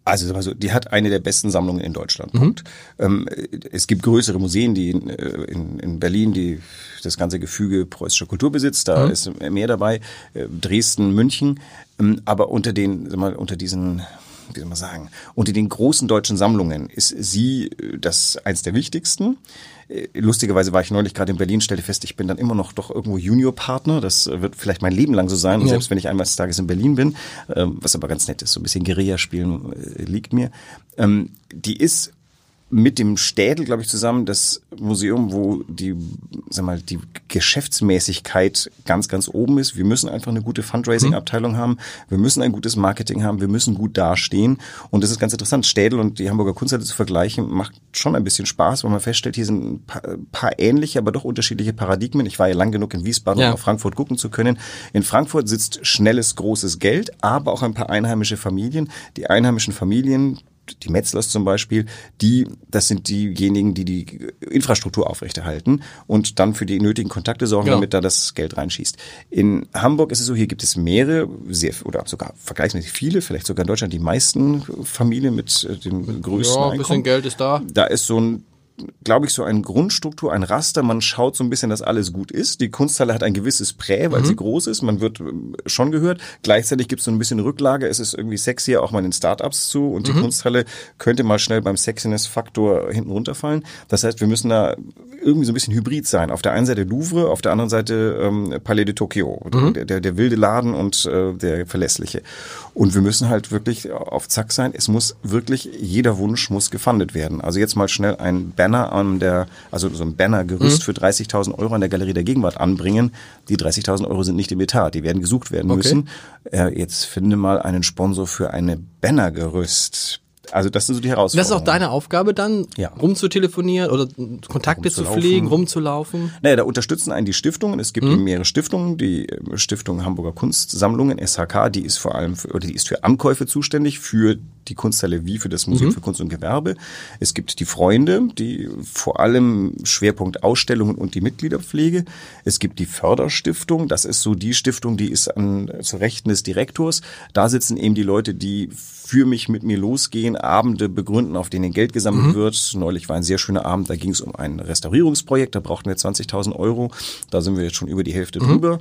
Also, sag mal so, die hat eine der besten Sammlungen in Deutschland. Punkt. Ähm, es gibt größere Museen, die in, äh, in, in Berlin, die das ganze Gefüge preußischer Kultur besitzt. Da ist mehr dabei. Äh, Dresden, München. Ähm, aber unter den, sag mal, unter diesen wie soll man sagen, unter den großen deutschen Sammlungen ist sie äh, das eins der wichtigsten. Äh, Lustigerweise war ich neulich gerade in Berlin, stellte fest, ich bin dann immer noch doch irgendwo Juniorpartner. Das äh, wird vielleicht mein Leben lang so sein. Ja. selbst wenn ich einmal des Tages in Berlin bin, ähm, was aber ganz nett ist, so ein bisschen Guerilla spielen liegt mir. Ähm, die ist mit dem Städel, glaube ich, zusammen das Museum, wo die, sag mal, die Geschäftsmäßigkeit ganz, ganz oben ist. Wir müssen einfach eine gute Fundraising-Abteilung haben. Wir müssen ein gutes Marketing haben. Wir müssen gut dastehen. Und das ist ganz interessant. Städel und die Hamburger Kunsthalle zu vergleichen, macht schon ein bisschen Spaß, weil man feststellt, hier sind ein paar, paar ähnliche, aber doch unterschiedliche Paradigmen. Ich war ja lang genug in Wiesbaden, Ja. um auf Frankfurt gucken zu können. In Frankfurt sitzt schnelles, großes Geld, aber auch ein paar einheimische Familien. Die einheimischen Familien gibt die Metzlers zum Beispiel, die, das sind diejenigen, die die Infrastruktur aufrechterhalten und dann für die nötigen Kontakte sorgen, Genau. damit da das Geld reinschießt. In Hamburg ist es so, hier gibt es mehrere, sehr, oder sogar vergleichsmäßig viele, vielleicht sogar in Deutschland die meisten Familien mit äh, dem größten Ja, ein bisschen Einkommen. Geld ist da. Da ist so ein glaube ich, so eine Grundstruktur, ein Raster. Man schaut so ein bisschen, dass alles gut ist. Die Kunsthalle hat ein gewisses Prä, weil sie groß ist. Man wird ähm, schon gehört. Gleichzeitig gibt es so ein bisschen Rücklage. Es ist irgendwie sexier auch mal den Startups zu. Und die Kunsthalle könnte mal schnell beim Sexiness-Faktor hinten runterfallen. Das heißt, wir müssen da irgendwie so ein bisschen hybrid sein. Auf der einen Seite Louvre, auf der anderen Seite ähm, Palais de Tokyo. Der, der, der wilde Laden und äh, der verlässliche. Und wir müssen halt wirklich auf Zack sein. Es muss wirklich, jeder Wunsch muss gefundet werden. Also jetzt mal schnell ein Banner an der, also so ein Bannergerüst für 30.000 Euro an der Galerie der Gegenwart anbringen. Die 30.000 Euro sind nicht im Etat, die werden gesucht werden Okay. müssen. Äh, jetzt finde mal einen Sponsor für eine Bannergerüst. Also das sind so die Das ist Herausforderungen. auch deine Aufgabe dann, Ja. rumzutelefonieren oder Kontakte zu pflegen, rumzulaufen. Naja, da unterstützen einen die Stiftungen. Es gibt eben mehrere Stiftungen. Die äh, Stiftung Hamburger Kunstsammlungen, SHK, die ist vor allem für, oder die ist für Ankäufe zuständig, für die Kunsthalle wie für das Mhm. Museum für Kunst und Gewerbe. Es gibt die Freunde, die vor allem Schwerpunkt Ausstellungen und die Mitgliederpflege. Es gibt die Förderstiftung. Das ist so die Stiftung, die ist an, zu Rechten des Direktors. Da sitzen eben die Leute, die für mich mit mir losgehen, Abende begründen, auf denen Geld gesammelt wird. Neulich war ein sehr schöner Abend, da ging es um ein Restaurierungsprojekt, da brauchten wir 20.000 Euro. Da sind wir jetzt schon über die Hälfte drüber.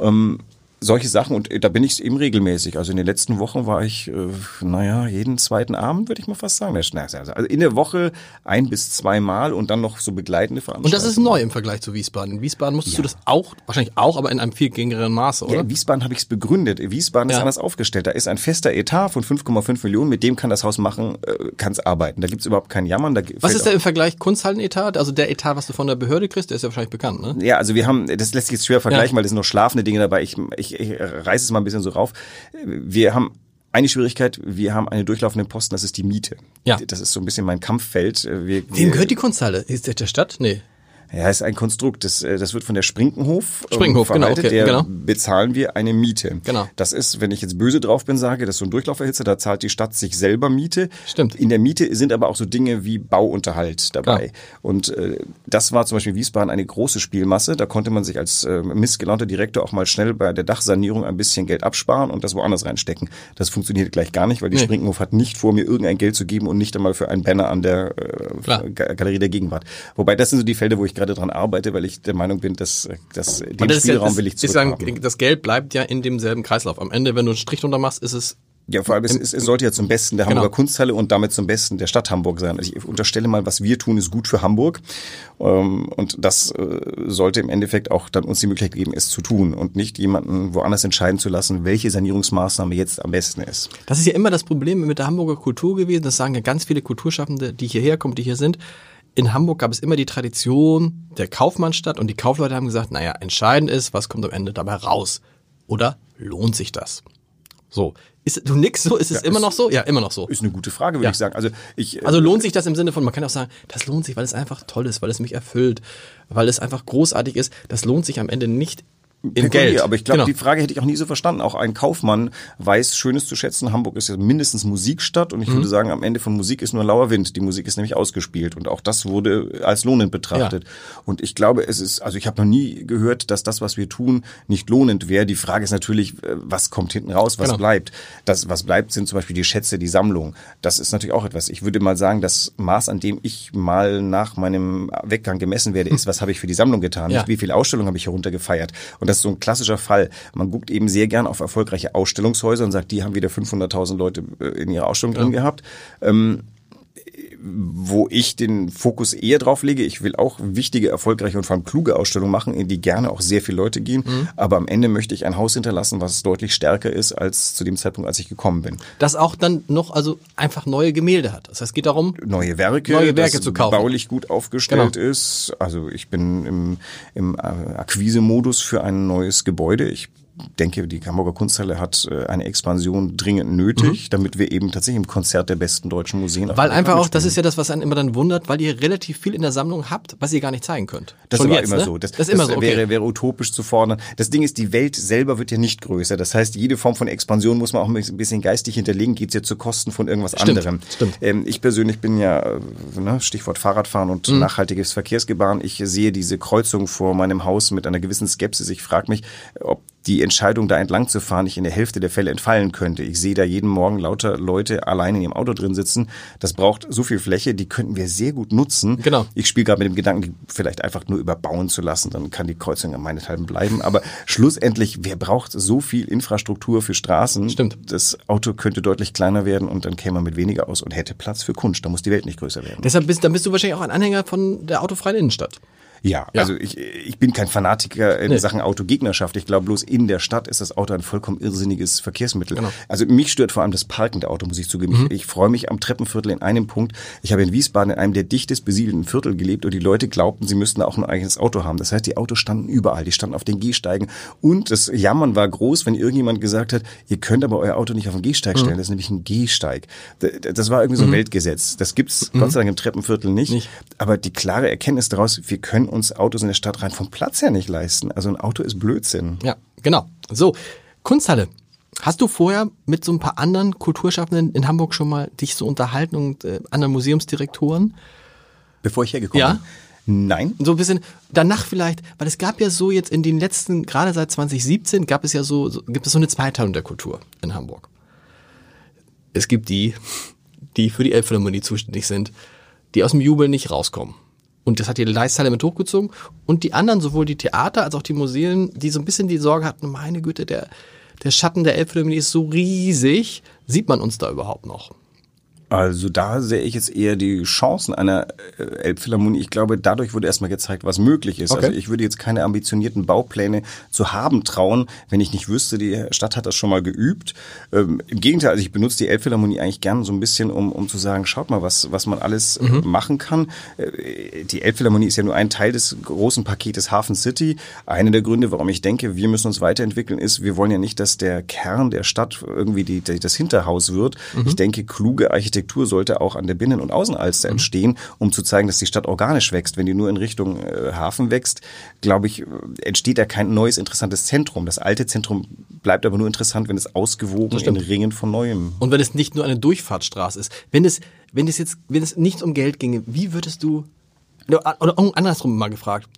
Ähm, solche Sachen und äh, da bin ich eben regelmäßig. Also in den letzten Wochen war ich, äh, naja, jeden zweiten Abend, würde ich mal fast sagen. Also in der Woche ein bis zweimal und dann noch so begleitende Und Veranstaltungen. das ist neu im Vergleich zu Wiesbaden. In Wiesbaden musstest du das auch, wahrscheinlich auch, aber in einem viel geringeren Maße, oder? Ja, in Wiesbaden habe ich es begründet. Wiesbaden ist Ja. anders aufgestellt. Da ist ein fester Etat von 5,5 Millionen, mit dem kann das Haus machen, äh, kann es arbeiten. Da gibt es überhaupt kein Jammern. Da Was ist der im Vergleich Kunsthallenetat? Also der Etat, was du von der Behörde kriegst, der ist ja wahrscheinlich bekannt, ne? Ja, also wir haben, das lässt sich jetzt schwer vergleichen, Ja. weil das sind noch schlafende Dinge dabei. Ich, ich, ich reiße es mal ein bisschen so rauf. Wir haben eine Schwierigkeit, wir haben eine durchlaufende Posten, das ist die Miete. Ja. Das ist so ein bisschen mein Kampffeld. Wir, Wem gehört die Kunsthalle? Ist der der Stadt? Nee. Ja, ist ein Konstrukt. Das, äh, das wird von der Sprinkenhof, ähm, Sprinkenhof, genau, verwaltet. okay, der genau. bezahlen wir eine Miete. Genau. Das ist, wenn ich jetzt böse drauf bin, sage, das ist so ein Durchlauferhitzer, da zahlt die Stadt sich selber Miete. Stimmt. In der Miete sind aber auch so Dinge wie Bauunterhalt dabei. Klar. Und äh, das war zum Beispiel in Wiesbaden eine große Spielmasse. Da konnte man sich als äh, missgelaunter Direktor auch mal schnell bei der Dachsanierung ein bisschen Geld absparen und das woanders reinstecken. Das funktioniert gleich gar nicht, weil die Nee. Sprinkenhof hat nicht vor, mir irgendein Geld zu geben und nicht einmal für einen Banner an der äh, Galerie der Gegenwart. Wobei das sind so die Felder, wo ich gerade dran arbeite, weil ich der Meinung bin, dass, dass den das ist ja, Spielraum das, will ich zurückhaben. das Geld bleibt ja in demselben Kreislauf. Am Ende, wenn du einen Strich drunter machst, ist es Ja, vor allem, es, es, sollte ja zum Besten der Genau. Hamburger Kunsthalle und damit zum Besten der Stadt Hamburg sein. Also ich unterstelle mal, was wir tun, ist gut für Hamburg. Ähm, Und das äh, sollte im Endeffekt auch dann uns die Möglichkeit geben, es zu tun und nicht jemanden woanders entscheiden zu lassen, welche Sanierungsmaßnahme jetzt am besten ist. Das ist ja immer das Problem mit der Hamburger Kultur gewesen. Das sagen ja ganz viele Kulturschaffende, die hierher kommen, die hier sind. In Hamburg gab es immer die Tradition der Kaufmannsstadt und die Kaufleute haben gesagt, naja, entscheidend ist, was kommt am Ende dabei raus. Oder lohnt sich das? So. Ist, du nix so? Ist es Ja, immer ist- noch so? Ja, immer noch so. Ist eine gute Frage, würde Ja. ich sagen. Also ich, äh, Also lohnt sich das im Sinne von, man kann auch sagen, das lohnt sich, weil es einfach toll ist, weil es mich erfüllt, weil es einfach großartig ist. Das lohnt sich am Ende nicht Pekuniär, Geld. Aber ich glaube, Genau. die Frage hätte ich auch nie so verstanden. Auch ein Kaufmann weiß Schönes zu schätzen. Hamburg ist ja mindestens Musikstadt und ich Mhm. würde sagen, am Ende von Musik ist nur lauer Wind. Die Musik ist nämlich ausgespielt und auch das wurde als lohnend betrachtet. Und ich glaube, es ist, also ich habe noch nie gehört, dass das, was wir tun, nicht lohnend wäre. Die Frage ist natürlich, äh, was kommt hinten raus, was Genau. bleibt. Das, was bleibt, sind zum Beispiel die Schätze, die Sammlung. Das ist natürlich auch etwas. Ich würde mal sagen, das Maß, an dem ich mal nach meinem Weggang gemessen werde, ist, was habe ich für die Sammlung getan, Ja. wie viele Ausstellungen habe ich heruntergefeiert. Und das ist so ein klassischer Fall. Man guckt eben sehr gern auf erfolgreiche Ausstellungshäuser und sagt, die haben wieder 500.000 Leute äh, in ihrer Ausstellung drin gehabt. Ähm, wo ich den Fokus eher drauf lege. Ich will auch wichtige, erfolgreiche und vor allem kluge Ausstellungen machen, in die gerne auch sehr viele Leute gehen. Mhm. Aber am Ende möchte ich ein Haus hinterlassen, was deutlich stärker ist als zu dem Zeitpunkt, als ich gekommen bin. das auch dann noch also einfach neue Gemälde hat. Das heißt, es geht darum, neue Werke, Neue Werke zu kaufen. Genau. baulich gut aufgestellt ist. Also ich bin im, im äh, Akquise-Modus für ein neues Gebäude. Ich denke, die Hamburger Kunsthalle hat äh, eine Expansion dringend nötig, mhm. damit wir eben tatsächlich im Konzert der besten deutschen Museen. Weil einfach auch, das ist ja das, was einen immer dann wundert, weil ihr relativ viel in der Sammlung habt, was ihr gar nicht zeigen könnt. Das Schon war jetzt, immer ne? so. Das, das, ist immer so. Okay. Wäre, wäre utopisch zu fordern. Das Ding ist, die Welt selber wird ja nicht größer. Das heißt, jede Form von Expansion muss man auch ein bisschen geistig hinterlegen. Geht es ja zu Kosten von irgendwas stimmt, anderem. Stimmt. Ähm, ich persönlich bin ja, äh, ne, Stichwort Fahrradfahren und mhm. nachhaltiges Verkehrsgebaren. Ich sehe diese Kreuzung vor meinem Haus mit einer gewissen Skepsis. Ich frage mich, ob die Entscheidung, da entlang zu fahren, nicht in der Hälfte der Fälle entfallen könnte. Ich sehe da jeden Morgen lauter Leute allein in ihrem Auto drin sitzen. Das braucht so viel Fläche, die könnten wir sehr gut nutzen. Genau. Ich spiele gerade mit dem Gedanken, die vielleicht einfach nur überbauen zu lassen, dann kann die Kreuzung an meinethalben bleiben. Aber schlussendlich, wer braucht so viel Infrastruktur für Straßen? Stimmt. Das Auto könnte deutlich kleiner werden und dann käme man mit weniger aus und hätte Platz für Kunst. Da muss die Welt nicht größer werden. Deshalb bist, dann bist du wahrscheinlich auch ein Anhänger von der autofreien Innenstadt. Ja, ja, also ich, ich bin kein Fanatiker in nee. Sachen Autogegnerschaft. Ich glaube, bloß in der Stadt ist das Auto ein vollkommen irrsinniges Verkehrsmittel. Genau. Also mich stört vor allem das Parken der Auto, muss ich zugeben. Mhm. Ich, ich freue mich am Treppenviertel in einem Punkt. Ich habe in Wiesbaden in einem der dichtest besiedelten Viertel gelebt und die Leute glaubten, sie müssten auch ein eigenes Auto haben. Das heißt, die Autos standen überall. Die standen auf den Gehsteigen. Und das Jammern war groß, wenn irgendjemand gesagt hat, ihr könnt aber euer Auto nicht auf den Gehsteig stellen. Mhm. Das ist nämlich ein Gehsteig. Das war irgendwie so ein mhm. Weltgesetz. Das gibt's mhm. Gott sei Dank im Treppenviertel nicht. nicht. Aber die klare Erkenntnis daraus, wir können uns Autos in der Stadt rein vom Platz her nicht leisten. Also ein Auto ist Blödsinn. Ja, genau. So, Kunsthalle. Hast du vorher mit so ein paar anderen Kulturschaffenden in Hamburg schon mal dich so unterhalten und äh, anderen Museumsdirektoren? Bevor ich hergekommen ja? bin? Nein. So ein bisschen danach vielleicht, weil es gab ja so jetzt in den letzten, gerade seit 2017, gab es ja so, so gibt es so eine Zweiteilung der Kultur in Hamburg. Es gibt die, die für die Elbphilharmonie zuständig sind, die aus dem Jubel nicht rauskommen. Und das hat die Leisthalle mit hochgezogen. Und die anderen, sowohl die Theater als auch die Museen, die so ein bisschen die Sorge hatten, meine Güte, der, der Schatten der Elbphilharmonie ist so riesig, sieht man uns da überhaupt noch? Also da sehe ich jetzt eher die Chancen einer äh, Elbphilharmonie. Ich glaube, dadurch wurde erstmal gezeigt, was möglich ist. Okay. Also ich würde jetzt keine ambitionierten Baupläne zu haben trauen, wenn ich nicht wüsste, die Stadt hat das schon mal geübt. Ähm, Im Gegenteil, also ich benutze die Elbphilharmonie eigentlich gern so ein bisschen, um, um zu sagen, schaut mal, was, was man alles äh, mhm. machen kann. Äh, die Elbphilharmonie ist ja nur ein Teil des großen Paketes Hafen City. Einer der Gründe, warum ich denke, wir müssen uns weiterentwickeln, ist, wir wollen ja nicht, dass der Kern der Stadt irgendwie die, die das Hinterhaus wird. Mhm. Ich denke, kluge Architektur Architektur sollte auch an der Binnen- und Außenalster mhm. entstehen, um zu zeigen, dass die Stadt organisch wächst. Wenn die nur in Richtung äh, Hafen wächst, glaube ich, äh, entsteht da kein neues, interessantes Zentrum. Das alte Zentrum bleibt aber nur interessant, wenn es ausgewogen in Ringen von Neuem. Und wenn es nicht nur eine Durchfahrtsstraße ist. Wenn es, wenn es jetzt, wenn es nicht um Geld ginge, wie würdest du, oder andersrum mal gefragt,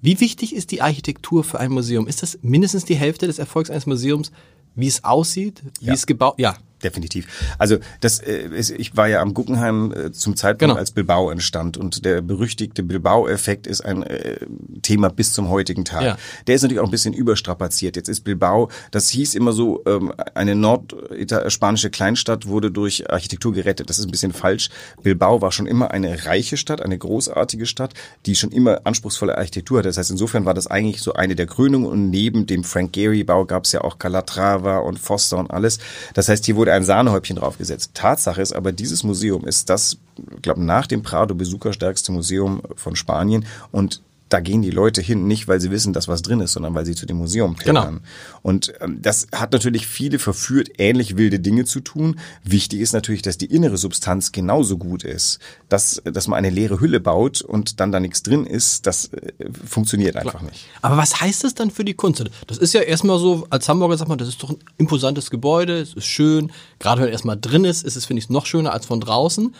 wie wichtig ist die Architektur für ein Museum? Ist das mindestens die Hälfte des Erfolgs eines Museums, wie es aussieht, wie ja. es gebaut, ja, definitiv. Also das, äh, ich war ja am Guggenheim äh, zum Zeitpunkt, genau. als Bilbao entstand und der berüchtigte Bilbao-Effekt ist ein äh, Thema bis zum heutigen Tag. Ja. Der ist natürlich auch ein bisschen überstrapaziert. Jetzt ist Bilbao, das hieß immer so, ähm, eine nordspanische Kleinstadt wurde durch Architektur gerettet. Das ist ein bisschen falsch. Bilbao war schon immer eine reiche Stadt, eine großartige Stadt, die schon immer anspruchsvolle Architektur hatte. Das heißt, insofern war das eigentlich so eine der Krönungen und neben dem Frank Gehry-Bau gab es ja auch Calatrava und Foster und alles. Das heißt, hier wurde ein Sahnehäubchen draufgesetzt. Tatsache ist aber, dieses Museum ist das, glaube nach dem Prado besucherstärkste Museum von Spanien und da gehen die Leute hin, nicht weil sie wissen, dass was drin ist, sondern weil sie zu dem Museum pilgern. Genau. Und ähm, das hat natürlich viele verführt, ähnlich wilde Dinge zu tun. Wichtig ist natürlich, dass die innere Substanz genauso gut ist. Dass, dass man eine leere Hülle baut und dann da nichts drin ist, das äh, funktioniert einfach Klar. nicht. Aber was heißt das dann für die Kunst? Das ist ja erstmal so, als Hamburger sagt man, das ist doch ein imposantes Gebäude, es ist schön. Gerade wenn erstmal drin ist, ist es, finde ich, noch schöner als von draußen.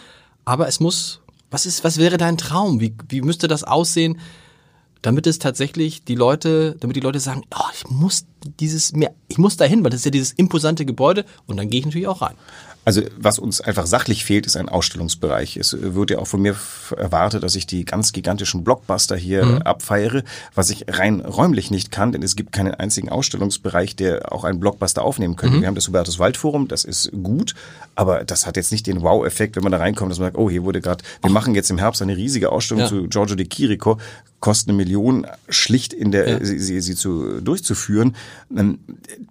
Aber es muss, was ist, was wäre dein Traum? Wie, wie müsste das aussehen? Damit es tatsächlich die Leute, damit die Leute sagen, oh, ich muss dieses mehr, ich muss dahin, weil das ist ja dieses imposante Gebäude und dann gehe ich natürlich auch rein. Also was uns einfach sachlich fehlt, ist ein Ausstellungsbereich. Es wird ja auch von mir erwartet, dass ich die ganz gigantischen Blockbuster hier mhm. abfeiere, was ich rein räumlich nicht kann, denn es gibt keinen einzigen Ausstellungsbereich, der auch einen Blockbuster aufnehmen könnte. Mhm. Wir haben das Hubertus Waldforum, das ist gut, aber das hat jetzt nicht den Wow-Effekt, wenn man da reinkommt, dass man sagt, oh, hier wurde gerade, wir machen jetzt im Herbst eine riesige Ausstellung ja. zu Giorgio de Chirico, kostet eine Million, schlicht in der, ja. sie, sie, sie zu, durchzuführen. Ähm,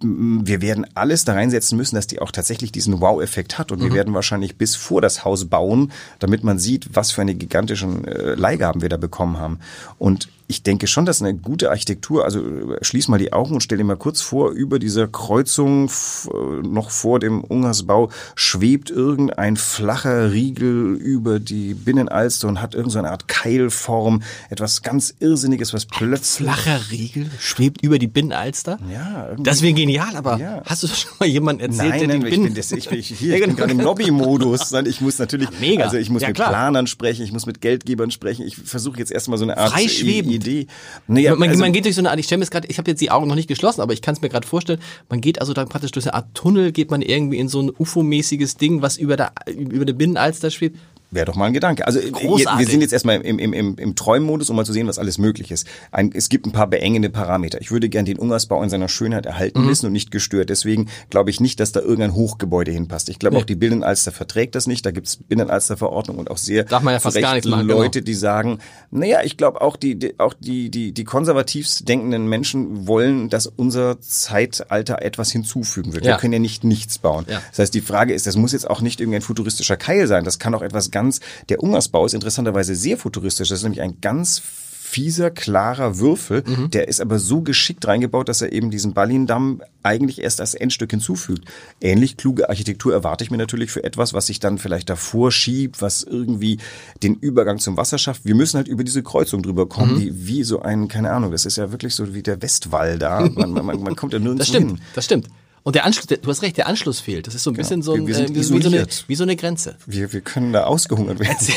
wir werden alles da reinsetzen müssen, dass die auch tatsächlich diesen Wow-Effekt hat und mhm. wir werden wahrscheinlich bis vor das Haus bauen, damit man sieht, was für eine gigantischen äh, Leihgaben wir da bekommen haben. Und ich denke schon, dass eine gute Architektur, also äh, schließ mal die Augen und stell dir mal kurz vor, über dieser Kreuzung äh, noch vor dem Ungersbau schwebt irgendein flacher Irgendwie über die Binnenalster und hat irgendeine Art Keilform, etwas ganz Irrsinniges, was plötzlich... Flacher Riegel schwebt über die Binnenalster? Ja, irgendwie- Das wäre genial, aber Ja. hast du schon mal jemanden erzählt, Nein, der nein, die ich bin, das, ich, bin- hier, Ja, ich bin genau. gerade im Lobby-Modus. Ich muss natürlich, mega. also ich muss Ja, mit klar. Planern sprechen, ich muss mit Geldgebern sprechen. Ich versuche jetzt erstmal so eine Art Frei I- schwebend. Idee. Naja, man, also, man geht durch so eine Art, ich stelle mir gerade, ich habe jetzt die Augen noch nicht geschlossen, aber ich kann es mir gerade vorstellen, man geht also dann praktisch durch eine Art Tunnel, geht man irgendwie in so ein UFO-mäßiges Ding, was über der, über der Binnenalster schwebt. Wäre doch mal ein Gedanke. Also äh, Großartig. wir sind jetzt erstmal im, im, im, im Träummodus, um mal zu sehen, was alles möglich ist. Ein, es gibt ein paar beengende Parameter. Ich würde gern den Ungersbau in seiner Schönheit erhalten Mhm. wissen und nicht gestört. Deswegen glaube ich nicht, dass da irgendein Hochgebäude hinpasst. Ich glaube Nee. auch die Binnenalster verträgt das nicht. Da gibt es Binnenalsterverordnung und auch sehr Darf man ja fast gar nichts machen, genau. Leute, die sagen, naja, ich glaube auch die, die auch die, die, die konservativst denkenden Menschen wollen, dass unser Zeitalter etwas hinzufügen wird. Ja. Wir können ja nicht nichts bauen. Ja. Das heißt, die Frage ist, das muss jetzt auch nicht irgendein futuristischer Keil sein. Das kann auch etwas ganz, der Ungersbau ist interessanterweise sehr futuristisch. Das ist nämlich ein ganz fieser, klarer Würfel. Mhm. Der ist aber so geschickt reingebaut, dass er eben diesen Ballindamm eigentlich erst als Endstück hinzufügt. Ähnlich kluge Architektur erwarte ich mir natürlich für etwas, was sich dann vielleicht davor schiebt, was irgendwie den Übergang zum Wasser schafft. Wir müssen halt über diese Kreuzung drüber kommen, Mhm. die wie so ein, keine Ahnung, das ist ja wirklich so wie der Westwall da. Man, man, man, man kommt ja nirgendwo Das stimmt, hin. das stimmt. Und der Anschluss, du hast recht, der Anschluss fehlt. Das ist so ein bisschen so, ein, sind äh, wie, wie, so eine, wie so eine Grenze. Wir, wir können da ausgehungert werden.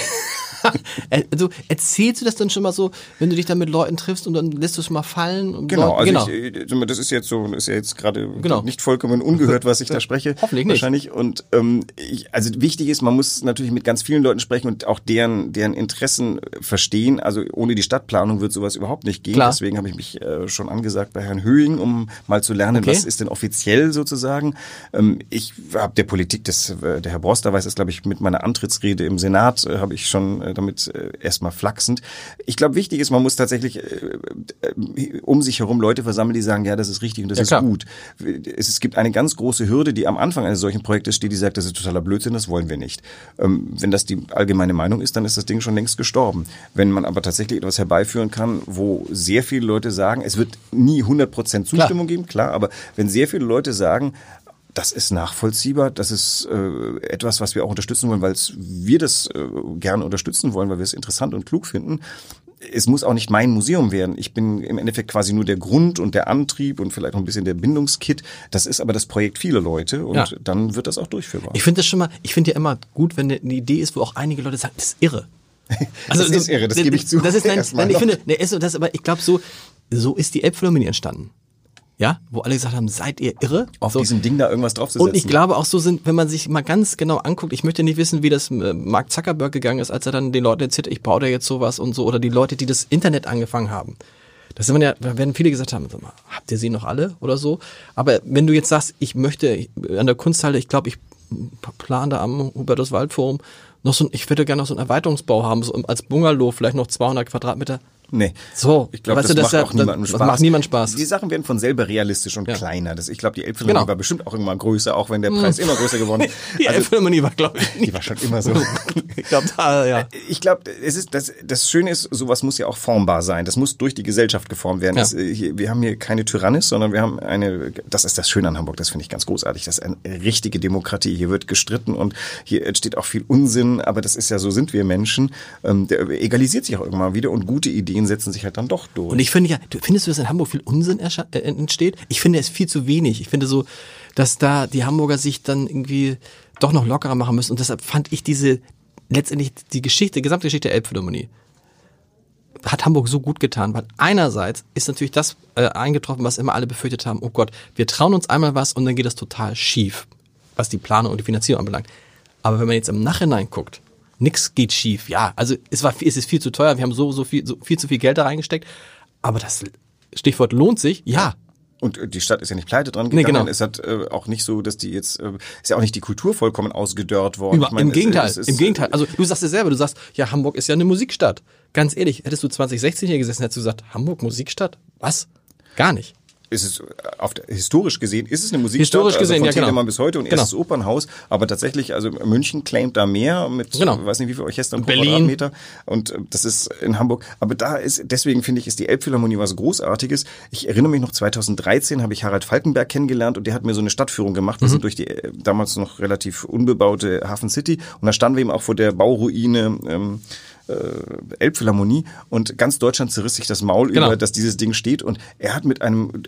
also erzählst du das dann schon mal so, wenn du dich dann mit Leuten triffst und dann lässt du es mal fallen? Und Genau, Leute, also genau. Ich, äh, das ist jetzt so, das ist ja jetzt gerade Genau. nicht vollkommen ungehört, was ich da spreche. Hoffentlich nicht. Wahrscheinlich. Und ähm, ich, also wichtig ist, man muss natürlich mit ganz vielen Leuten sprechen und auch deren, deren Interessen äh, verstehen. Also ohne die Stadtplanung wird sowas überhaupt nicht gehen. Klar. Deswegen habe ich mich äh, schon angesagt bei Herrn Höhing, um mal zu lernen, Okay. was ist denn offiziell sozusagen. Ähm, ich habe der Politik, des, äh, der Herr Broster weiß das, glaube ich, mit meiner Antrittsrede im Senat äh, habe ich schon äh, damit äh, erstmal flachsend. Ich glaube, wichtig ist, man muss tatsächlich äh, äh, um sich herum Leute versammeln, die sagen, ja, das ist richtig und das Ja, ist klar. gut. Es, es gibt eine ganz große Hürde, die am Anfang eines solchen Projektes steht, die sagt, das ist totaler Blödsinn, das wollen wir nicht. Ähm, wenn das die allgemeine Meinung ist, dann ist das Ding schon längst gestorben. Wenn man aber tatsächlich etwas herbeiführen kann, wo sehr viele Leute sagen, es wird nie 100% Zustimmung geben, klar, aber wenn sehr viele Leute sagen, das ist nachvollziehbar, das ist äh, etwas, was wir auch unterstützen wollen, weil wir das äh, gerne unterstützen wollen, weil wir es interessant und klug finden. Es muss auch nicht mein Museum werden. Ich bin im Endeffekt quasi nur der Grund und der Antrieb und vielleicht noch ein bisschen der Bindungskit. Das ist aber das Projekt vieler Leute und Ja. dann wird das auch durchführbar. Ich finde das schon mal, ich finde ja immer gut, wenn eine Idee ist, wo auch einige Leute sagen, das ist irre. Das ist irre, das gebe ich zu. Das ist, nein, nein ich finde, nee, ist so, das, aber ich glaube so, so ist die Elbphilharmonie entstanden. Ja, wo alle gesagt haben, seid ihr irre? Auf so. diesem Ding da irgendwas draufzusetzen. Und ich glaube auch so sind, wenn man sich mal ganz genau anguckt, ich möchte nicht wissen, wie das äh, Mark Zuckerberg gegangen ist, als er dann den Leuten erzählt, ich baue da jetzt sowas und so, oder die Leute, die das Internet angefangen haben. Das sind ja, da werden viele gesagt haben, mal, habt ihr sie noch alle oder so? Aber wenn du jetzt sagst, ich möchte an der Kunsthalle, ich glaube, ich plane da am Hubertus Waldforum noch so ein, ich würde gerne noch so einen Erweiterungsbau haben, so als Bungalow, vielleicht noch 200 Quadratmeter. Nee. So, ich glaube, das, du, das macht ja- auch niemandem das Spaß. macht niemandem Spaß. Die Sachen werden von selber realistisch und Ja. kleiner. Das, ich glaube, die Elbphilharmonie Genau. war bestimmt auch irgendwann größer, auch wenn der Preis immer größer geworden ist. Die Also, Elbphilharmonie war, glaube ich, die war schon immer so. ich glaube, da, ja. Ich glaube, es ist das, das Schöne ist, sowas muss ja auch formbar sein. Das muss durch die Gesellschaft geformt werden. Ja. Das, äh, hier, wir haben hier keine Tyrannis, sondern wir haben eine. Das ist das Schöne an Hamburg. Das finde ich ganz großartig. Das ist eine richtige Demokratie. Hier wird gestritten und hier entsteht auch viel Unsinn. Aber das ist ja so sind wir Menschen. Ähm, der egalisiert sich auch irgendwann wieder und gute Ideen setzen sich halt dann doch durch. Und ich finde ja, findest du, dass in Hamburg viel Unsinn äh, entsteht? Ich finde es viel zu wenig. Ich finde so, dass da die Hamburger sich dann irgendwie doch noch lockerer machen müssen. Und deshalb fand ich diese, letztendlich die Geschichte, die gesamte Geschichte der Elbphilharmonie hat Hamburg so gut getan, weil einerseits ist natürlich das äh, eingetroffen, was immer alle befürchtet haben, oh Gott, wir trauen uns einmal was und dann geht das total schief, was die Planung und die Finanzierung anbelangt. Aber wenn man jetzt im Nachhinein guckt, nix geht schief. Ja, also es war es ist viel zu teuer, wir haben so so viel so viel zu viel Geld da reingesteckt, aber das Stichwort lohnt sich. Ja, Und die Stadt ist ja nicht pleite dran Nee, gegangen. genau. Es hat äh, auch nicht so, dass die jetzt, äh, ist ja auch nicht die Kultur vollkommen ausgedörrt worden. Über, Ich meine, Im es- Gegenteil, es ist, im Gegenteil. Also du sagst es selber, du sagst, ja, Hamburg ist ja eine Musikstadt. Ganz ehrlich, hättest du 2016 hier gesessen, hättest du gesagt, Hamburg Musikstadt? Was? Gar nicht. Ist es auf der, historisch gesehen ist es eine Musikstadt, Historisch gesehen, also ja, von genau. Telemann bis heute und Genau. erstes Opernhaus, aber tatsächlich, also München claimt da mehr mit, Genau. weiß nicht wie viel Orchestern pro Berlin. Quadratmeter und äh, das ist in Hamburg, aber da ist, deswegen finde ich, ist die Elbphilharmonie was Großartiges. Ich erinnere mich noch 2013 habe ich Harald Falkenberg kennengelernt und der hat mir so eine Stadtführung gemacht. Mhm. Wir sind durch die äh, damals noch relativ unbebaute Hafen City und da standen wir eben auch vor der Bauruine ähm, äh, Elbphilharmonie und ganz Deutschland zerriss sich das Maul Genau. über, dass dieses Ding steht und er hat mit einem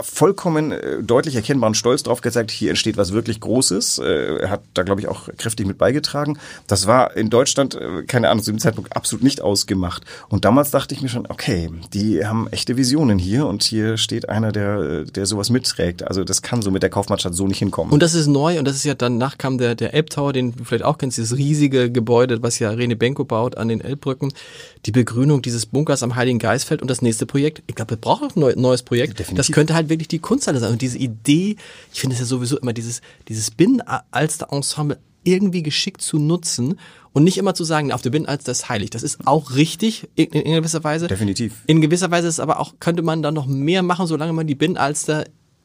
vollkommen äh, deutlich erkennbaren Stolz drauf gezeigt, hier entsteht was wirklich Großes. Äh, er hat da, glaube ich, auch kräftig mit beigetragen. Das war in Deutschland, äh, keine Ahnung, zu dem Zeitpunkt absolut nicht ausgemacht. Und damals dachte ich mir schon, okay, die haben echte Visionen hier und hier steht einer, der, äh, der sowas mitträgt. Also das kann so mit der Kaufmannschaft so nicht hinkommen. Und das ist neu und das ist ja danach kam der, der Elbtower, den du vielleicht auch kennst, dieses riesige Gebäude, was ja Rene Benko baut an den Elbbrücken. Die Begrünung dieses Bunkers am Heiligen Geistfeld und das nächste Projekt. Ich glaube, wir brauchen auch ein neu- neues Projekt. Definitiv. Das könnte halt wirklich die Kunsthalle sein. Und diese Idee, ich finde es ja sowieso immer dieses, dieses Binnenalster-Ensemble irgendwie geschickt zu nutzen und nicht immer zu sagen, auf der Binnenalster ist heilig. Das ist auch richtig in, in gewisser Weise. Definitiv. In gewisser Weise ist aber auch, könnte man da noch mehr machen, solange man die Binnenalster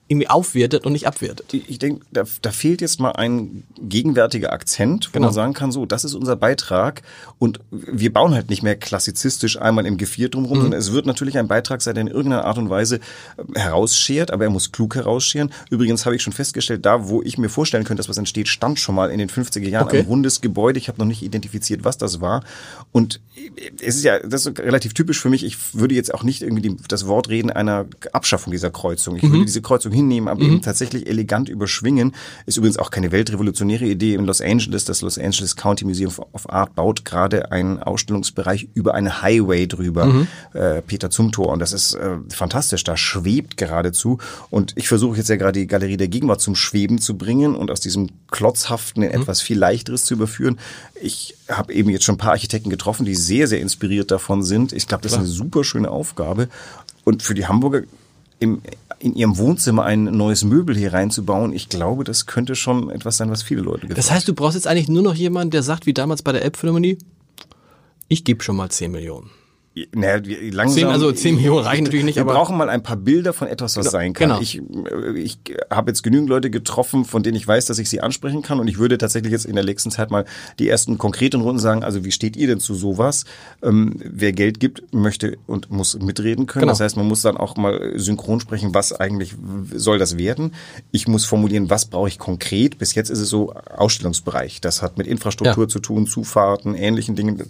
irgendwie aufwertet und nicht abwertet. Ich denke, da, da fehlt jetzt mal ein gegenwärtiger Akzent, wo Genau. man sagen kann, so, das ist unser Beitrag und wir bauen halt nicht mehr klassizistisch einmal im Gevier drumherum, Mhm. sondern es wird natürlich ein Beitrag sein, der in irgendeiner Art und Weise äh, herausschert, aber er muss klug herausscheren. Übrigens habe ich schon festgestellt, da wo ich mir vorstellen könnte, dass was entsteht, stand schon mal in den 50er Jahren Okay. ein rundes Gebäude. Ich habe noch nicht identifiziert, was das war. Und es ist ja, das ist relativ typisch für mich. Ich würde jetzt auch nicht irgendwie das Wort reden einer Abschaffung dieser Kreuzung. Ich würde diese Kreuzung hinnehmen, aber eben tatsächlich elegant überschwingen. Ist übrigens auch keine weltrevolutionäre Idee in Los Angeles. Das Los Angeles County Museum of Art baut gerade einen Ausstellungsbereich über einen Highway drüber, äh, Peter Zumthor. Und das ist äh, fantastisch. Da schwebt geradezu. Und ich versuche jetzt ja gerade die Galerie der Gegenwart zum Schweben zu bringen und aus diesem Klotzhaften in etwas viel leichteres zu überführen. Ich habe eben jetzt schon ein paar Architekten getroffen, die sehr, sehr inspiriert davon sind. Ich glaube, das ist eine super schöne Aufgabe. Und für die Hamburger im, in ihrem Wohnzimmer ein neues Möbel hier reinzubauen, ich glaube, das könnte schon etwas sein, was viele Leute gefällt. Das heißt, du brauchst jetzt eigentlich nur noch jemanden, der sagt, wie damals bei der Elbphilharmonie, ich gebe schon mal 10 Millionen. Naja, wir- langsam, Zehn- also zehn Millionen reichen natürlich nicht, Wir aber- brauchen mal ein paar Bilder von etwas, was Genau, sein kann. genau. Ich, äh, ich habe jetzt genügend Leute getroffen, von denen ich weiß, dass ich sie ansprechen kann. Und ich würde tatsächlich jetzt in der nächsten Zeit mal die ersten konkreten Runden sagen, also wie steht ihr denn zu sowas? Ähm, wer Geld gibt, möchte und muss mitreden können. Genau. Das heißt, man muss dann auch mal synchron sprechen, was eigentlich soll das werden. Ich muss formulieren, was brauche ich konkret. Bis jetzt ist es so Ausstellungsbereich. Das hat mit Infrastruktur Ja. zu tun, Zufahrten, ähnlichen Dingen.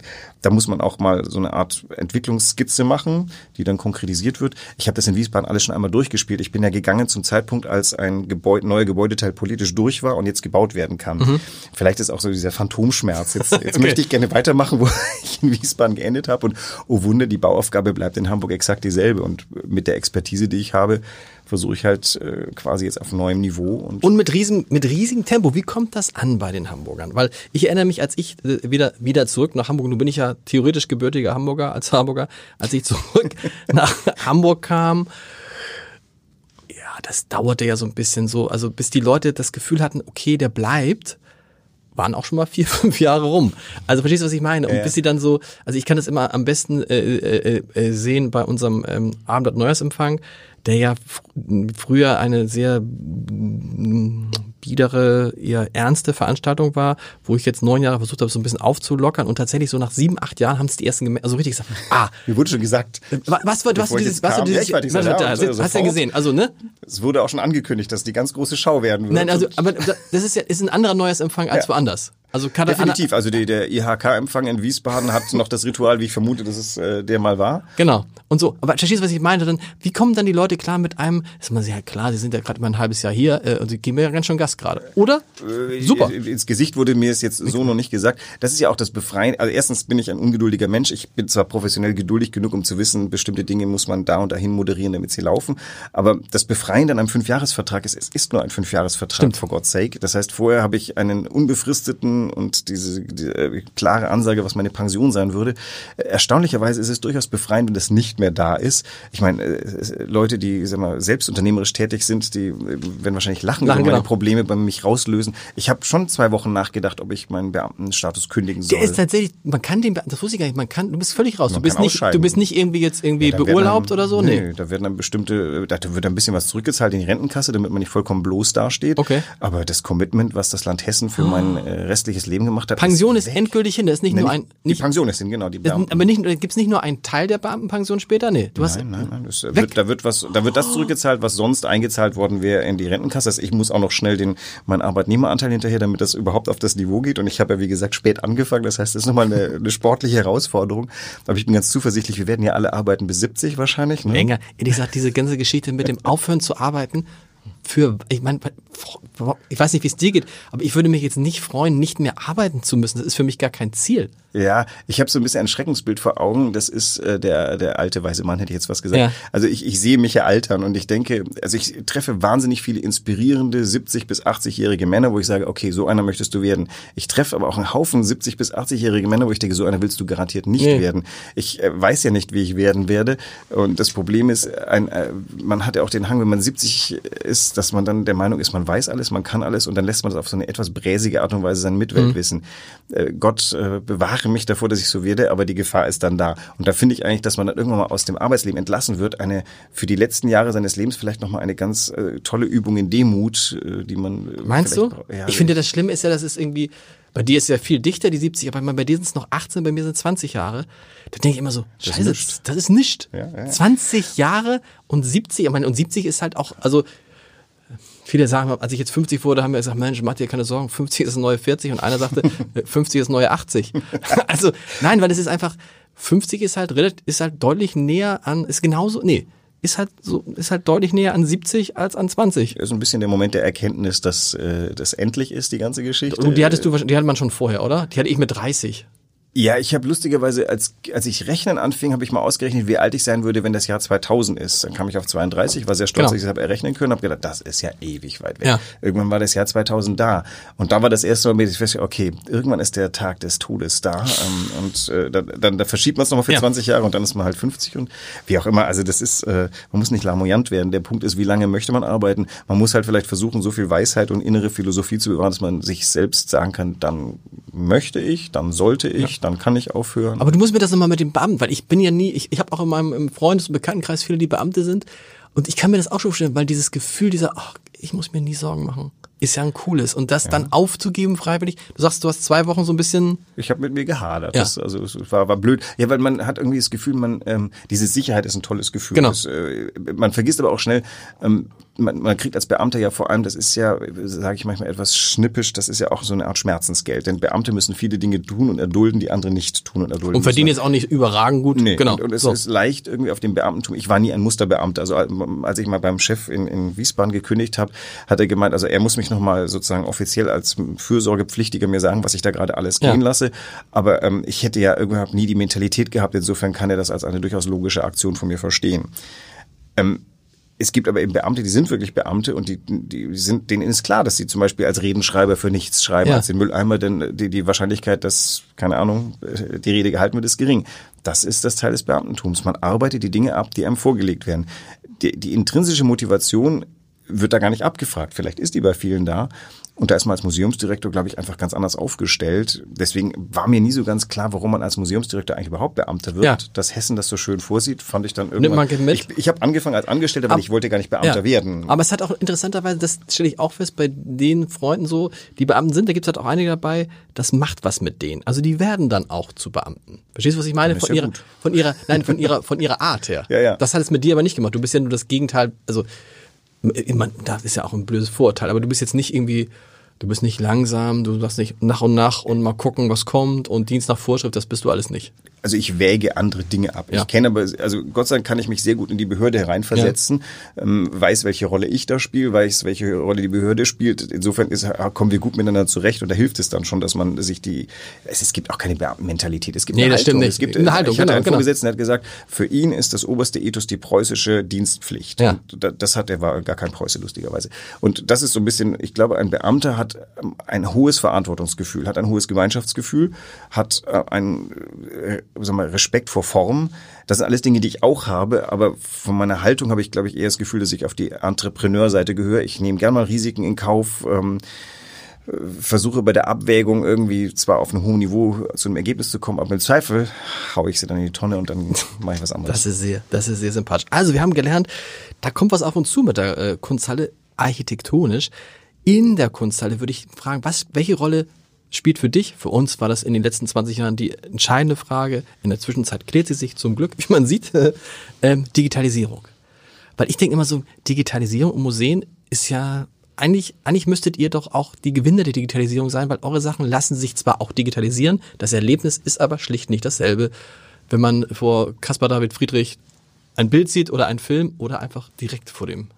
Da muss man auch mal so eine Art Entwicklungsskizze machen, die dann konkretisiert wird. Ich habe das in Wiesbaden alles schon einmal durchgespielt. Ich bin ja gegangen zum Zeitpunkt, als ein Gebäude, neuer Gebäudeteil politisch durch war und jetzt gebaut werden kann. Vielleicht ist auch so dieser Phantomschmerz. Jetzt, jetzt Okay. möchte ich gerne weitermachen, wo ich in Wiesbaden geendet habe. Und oh Wunder, die Bauaufgabe bleibt in Hamburg exakt dieselbe. Und mit der Expertise, die ich habe, versuche ich halt äh, quasi jetzt auf neuem Niveau. Und, Und mit, riesen, mit riesigem Tempo. Wie kommt das an bei den Hamburgern? Weil ich erinnere mich, als ich äh, wieder, wieder zurück nach Hamburg, nun bin ich ja theoretisch gebürtiger Hamburger als Hamburger, als ich zurück nach Hamburg kam, ja, das dauerte ja so ein bisschen so, also bis die Leute das Gefühl hatten, okay, der bleibt, waren auch schon mal vier, fünf Jahre rum. Also verstehst du, was ich meine? Und Ja. bis sie dann so, also ich kann das immer am besten äh, äh, äh, sehen bei unserem ähm, Abend Neujahrsempfang, der ja fr früher eine sehr biedere, eher ernste Veranstaltung war, wo ich jetzt neun Jahre versucht habe, so ein bisschen aufzulockern und tatsächlich so nach sieben, acht Jahren haben es die ersten gemerkt, also richtig gesagt, ah, mir wurde schon gesagt, wa- was, was, was ich dieses, was du kam, ja, dieses, da hast, du ja gesehen, also ne? es wurde auch schon angekündigt, dass die ganz große Schau werden wird. Nein, also, aber das ist ja, ist ein anderer Neujahrsempfang als Ja. woanders. Also kann Definitiv. Also die, der IHK-Empfang in Wiesbaden hat noch das Ritual, wie ich vermute, dass es äh, der mal war. Genau. Und so. Aber verstehst du, was ich meinte? Dann, wie kommen dann die Leute klar mit einem, ist man ja klar, sie sind ja gerade mal ein halbes Jahr hier äh, und sie geben mir ja ganz schön Gast gerade. Oder? Super. Äh, Ins Gesicht wurde mir es jetzt so noch nicht gesagt. Das ist ja auch das Befreien. Also erstens bin ich ein ungeduldiger Mensch. Ich bin zwar professionell geduldig genug, um zu wissen, bestimmte Dinge muss man da und dahin moderieren, damit sie laufen. Aber das Befreien dann einem Fünfjahresvertrag ist, es ist nur ein Fünfjahresvertrag, for God's sake. Das heißt, vorher habe ich einen unbefristeten Und diese die, äh, klare Ansage, was meine Pension sein würde. Erstaunlicherweise ist es durchaus befreiend, wenn das nicht mehr da ist. Ich meine, äh, Leute, die sag mal, selbst unternehmerisch tätig sind, die äh, werden wahrscheinlich lachen, Lachen, über meine genau. Probleme bei mich rauslösen. Ich habe schon zwei Wochen nachgedacht, ob ich meinen Beamtenstatus kündigen soll. Der ist tatsächlich, man kann den, das wusste ich gar nicht, man kann, du bist völlig raus. Du bist nicht, du bist nicht irgendwie jetzt irgendwie werden beurlaubt dann, oder so, nee. Da werden dann bestimmte, da wird ein bisschen was zurückgezahlt in die Rentenkasse, damit man nicht vollkommen bloß dasteht. Okay. Aber das Commitment, was das Land Hessen für mein äh, restliches Leben gemacht hat, Pension ist weg. endgültig hin, das ist nicht Nee, nur nicht, ein, die nicht, Pension ist hin, genau. Die Beamten. aber nicht, gibt's nicht nur einen Teil der Beamtenpension später? Nee, du hast, Nein, nein, nein. Das wird, da wird was, da wird das zurückgezahlt, was sonst eingezahlt worden wäre in die Rentenkasse. Also ich muss auch noch schnell den meinen Arbeitnehmeranteil hinterher, damit das überhaupt auf das Niveau geht. Und ich habe ja wie gesagt spät angefangen. Das heißt, das ist nochmal eine, eine sportliche Herausforderung. Aber ich bin ganz zuversichtlich. Wir werden ja alle arbeiten bis 70 wahrscheinlich. Ne? Enger. Ehrlich gesagt, diese ganze Geschichte mit dem Aufhören zu arbeiten, für, ich meine, ich weiß nicht, wie es dir geht, aber ich würde mich jetzt nicht freuen, nicht mehr arbeiten zu müssen. Das ist für mich gar kein Ziel. Ja, ich habe so ein bisschen ein Schreckensbild vor Augen. Das ist äh, der der alte weiße Mann, hätte ich jetzt was gesagt. Ja. Also ich, ich sehe mich ja altern und ich denke, also ich treffe wahnsinnig viele inspirierende 70 bis 80-jährige Männer, wo ich sage, okay, so einer möchtest du werden. Ich treffe aber auch einen Haufen 70 bis 80-jährige Männer, wo ich denke, so einer willst du garantiert nicht Nee. werden. Ich äh, weiß ja nicht, wie ich werden werde. Und das Problem ist, ein, äh, man hat ja auch den Hang, wenn man 70 ist, dass man dann der Meinung ist, man weiß alles, man kann alles und dann lässt man das auf so eine etwas bräsige Art und Weise seine Mitwelt wissen. Äh, Gott äh, bewahre mich davor, dass ich so werde, aber die Gefahr ist dann da. Und da finde ich eigentlich, dass man dann irgendwann mal aus dem Arbeitsleben entlassen wird, eine für die letzten Jahre seines Lebens vielleicht nochmal eine ganz äh, tolle Übung in Demut, äh, die man. Äh, Meinst du? Ja, ich finde, das Schlimme ist ja, das ist irgendwie, bei dir ist ja viel dichter, die 70, aber bei dir sind es noch 18, bei mir sind es 20 Jahre. Da denke ich immer so, ist scheiße, das ist nichts. Ja, ja, ja. 20 Jahre und 70, ich meine, und 70 ist halt auch, also, Viele sagen, als ich jetzt 50 wurde, haben wir gesagt, Mensch, mach dir keine Sorgen, 50 ist das neue 40 und einer sagte, 50 ist das neue 80. Also, nein, weil es ist einfach, 50 ist halt relativ, ist halt deutlich näher an, ist genauso, nee, ist halt so, ist halt deutlich näher an 70 als an 20. so ein bisschen der Moment der Erkenntnis, dass äh, das endlich ist, die ganze Geschichte. Und die hattest du, die hatte man schon vorher, oder? Die hatte ich mit 30. Ja, ich habe lustigerweise, als, als ich rechnen anfing, habe ich mal ausgerechnet, wie alt ich sein würde, wenn das Jahr 2000 ist. Dann kam ich auf 32, war sehr stolz, Genau. dass ich es habe errechnen können, habe gedacht, das ist ja ewig weit weg. Ja. Irgendwann war das Jahr 2000 da. Und da war das erste Mal, dass ich festgestellt okay, irgendwann ist der Tag des Todes da. Ähm, und äh, dann, dann da verschiebt man es nochmal für Ja. 20 Jahre und dann ist man halt 50 und wie auch immer. Also das ist, äh, man muss nicht lamoyant werden. Der Punkt ist, wie lange möchte man arbeiten? Man muss halt vielleicht versuchen, so viel Weisheit und innere Philosophie zu bewahren, dass man sich selbst sagen kann, dann möchte ich, dann sollte ich, dann kann ich aufhören. Aber du musst mir das nochmal mit dem Beamten, weil ich bin ja nie, ich, ich habe auch in meinem Freundes- und Bekanntenkreis viele, die Beamte sind. Und ich kann mir das auch schon vorstellen, weil dieses Gefühl dieser, ach, ich muss mir nie Sorgen machen, ist ja ein cooles. Und das dann aufzugeben freiwillig, du sagst, du hast zwei Wochen so ein bisschen, Ich habe mit mir gehadert. Ja. Das, also es war, war blöd. Ja, weil man hat irgendwie das Gefühl, man ähm, diese Sicherheit ist ein tolles Gefühl. Genau. Das, äh, man vergisst aber auch schnell, ähm, man, man kriegt als Beamter ja vor allem, das ist ja, sage ich manchmal etwas schnippisch, das ist ja auch so eine Art Schmerzensgeld. Denn Beamte müssen viele Dinge tun und erdulden, die andere nicht tun und erdulden. und verdienen müssen. jetzt auch nicht überragend gut. Nee, genau. und, und es so. ist leicht irgendwie auf dem Beamtentum. Ich war nie ein Musterbeamter. Also als ich mal beim Chef in, in Wiesbaden gekündigt habe, hat er gemeint, also er muss mich nochmal sozusagen offiziell als Fürsorgepflichtiger mir sagen, was ich da gerade alles Ja. gehen lasse. Aber ähm, ich hätte ja überhaupt nie die Mentalität gehabt. Insofern kann er das als eine durchaus logische Aktion von mir verstehen. Ähm, es gibt aber eben Beamte, die sind wirklich Beamte und die, die sind, denen ist klar, dass sie zum Beispiel als Redenschreiber für nichts schreiben, Ja. als den Mülleimer, denn die, die Wahrscheinlichkeit, dass, keine Ahnung, die Rede gehalten wird, ist gering. Das ist das Teil des Beamtentums. Man arbeitet die Dinge ab, die einem vorgelegt werden. Die, die intrinsische Motivation wird da gar nicht abgefragt. Vielleicht ist die bei vielen da. Und da ist man als Museumsdirektor, glaube ich, einfach ganz anders aufgestellt. Deswegen war mir nie so ganz klar, warum man als Museumsdirektor eigentlich überhaupt Beamter wird. Ja. Dass Hessen das so schön vorsieht, fand ich dann irgendwann. man mit? Ich, ich habe angefangen als Angestellter, weil Ab- ich wollte gar nicht Beamter werden. Aber es hat auch interessanterweise, das stelle ich auch fest, bei den Freunden so, die Beamten sind, da gibt es halt auch einige dabei, das macht was mit denen. Also die werden dann auch zu Beamten. Verstehst du, was ich meine? Von ja ihrer, von ihrer, nein, von ihrer, von ihrer Art her. Ja, ja. Das hat es mit dir aber nicht gemacht. Du bist ja nur das Gegenteil, also, man, das ist ja auch ein blödes Vorurteil, aber du bist jetzt nicht irgendwie, du bist nicht langsam, du sagst nicht nach und nach und mal gucken, was kommt und Dienst nach Vorschrift, das bist du alles nicht. Also ich wäge andere Dinge ab. Ja. Ich kenne aber, also Gott sei Dank kann ich mich sehr gut in die Behörde hereinversetzen, ähm, weiß, welche Rolle ich da spiele, weiß, welche Rolle die Behörde spielt. Insofern ist, kommen wir gut miteinander zurecht und da hilft es dann schon, dass man sich die, es, es gibt auch keine Beamtenmentalität, es gibt Nee, eine das Haltung. stimmt nicht. Es gibt, Eine Haltung, ich hatte genau, einen genau. Vorgesetzten, der hat gesagt, für ihn ist das oberste Ethos die preußische Dienstpflicht. Ja. Und da- das hat, er war gar kein Preuße, lustigerweise. Und das ist so ein bisschen, ich glaube, ein Beamter hat ähm, ein hohes Verantwortungsgefühl, hat ein hohes Gemeinschaftsgefühl, hat äh, sagen wir, Respekt vor Form. Das sind alles Dinge, die ich auch habe, aber von meiner Haltung habe ich, glaube ich, eher das Gefühl, dass ich auf die Entrepreneurseite gehöre. Ich nehme gerne mal Risiken in Kauf. Ähm, versuche bei der Abwägung irgendwie zwar auf einem hohen Niveau zu einem Ergebnis zu kommen, aber im Zweifel haue ich sie dann in die Tonne und dann mache ich was anderes. Das ist sehr, das ist sehr sympathisch. Also wir haben gelernt, da kommt was auf uns zu mit der äh, Kunsthalle architektonisch. In der Kunsthalle würde ich fragen, was, welche Rolle spielt für dich? Für uns war das in den letzten 20 Jahren die entscheidende Frage. In der Zwischenzeit klärt sie sich zum Glück, wie man sieht, ähm, Digitalisierung. Weil ich denke immer so, Digitalisierung und Museen ist ja eigentlich, eigentlich müsstet ihr doch auch die Gewinner der Digitalisierung sein, weil eure Sachen lassen sich zwar auch digitalisieren, das Erlebnis ist aber schlicht nicht dasselbe, wenn man vor Caspar David Friedrich ein Bild sieht oder einen Film oder einfach direkt vor dem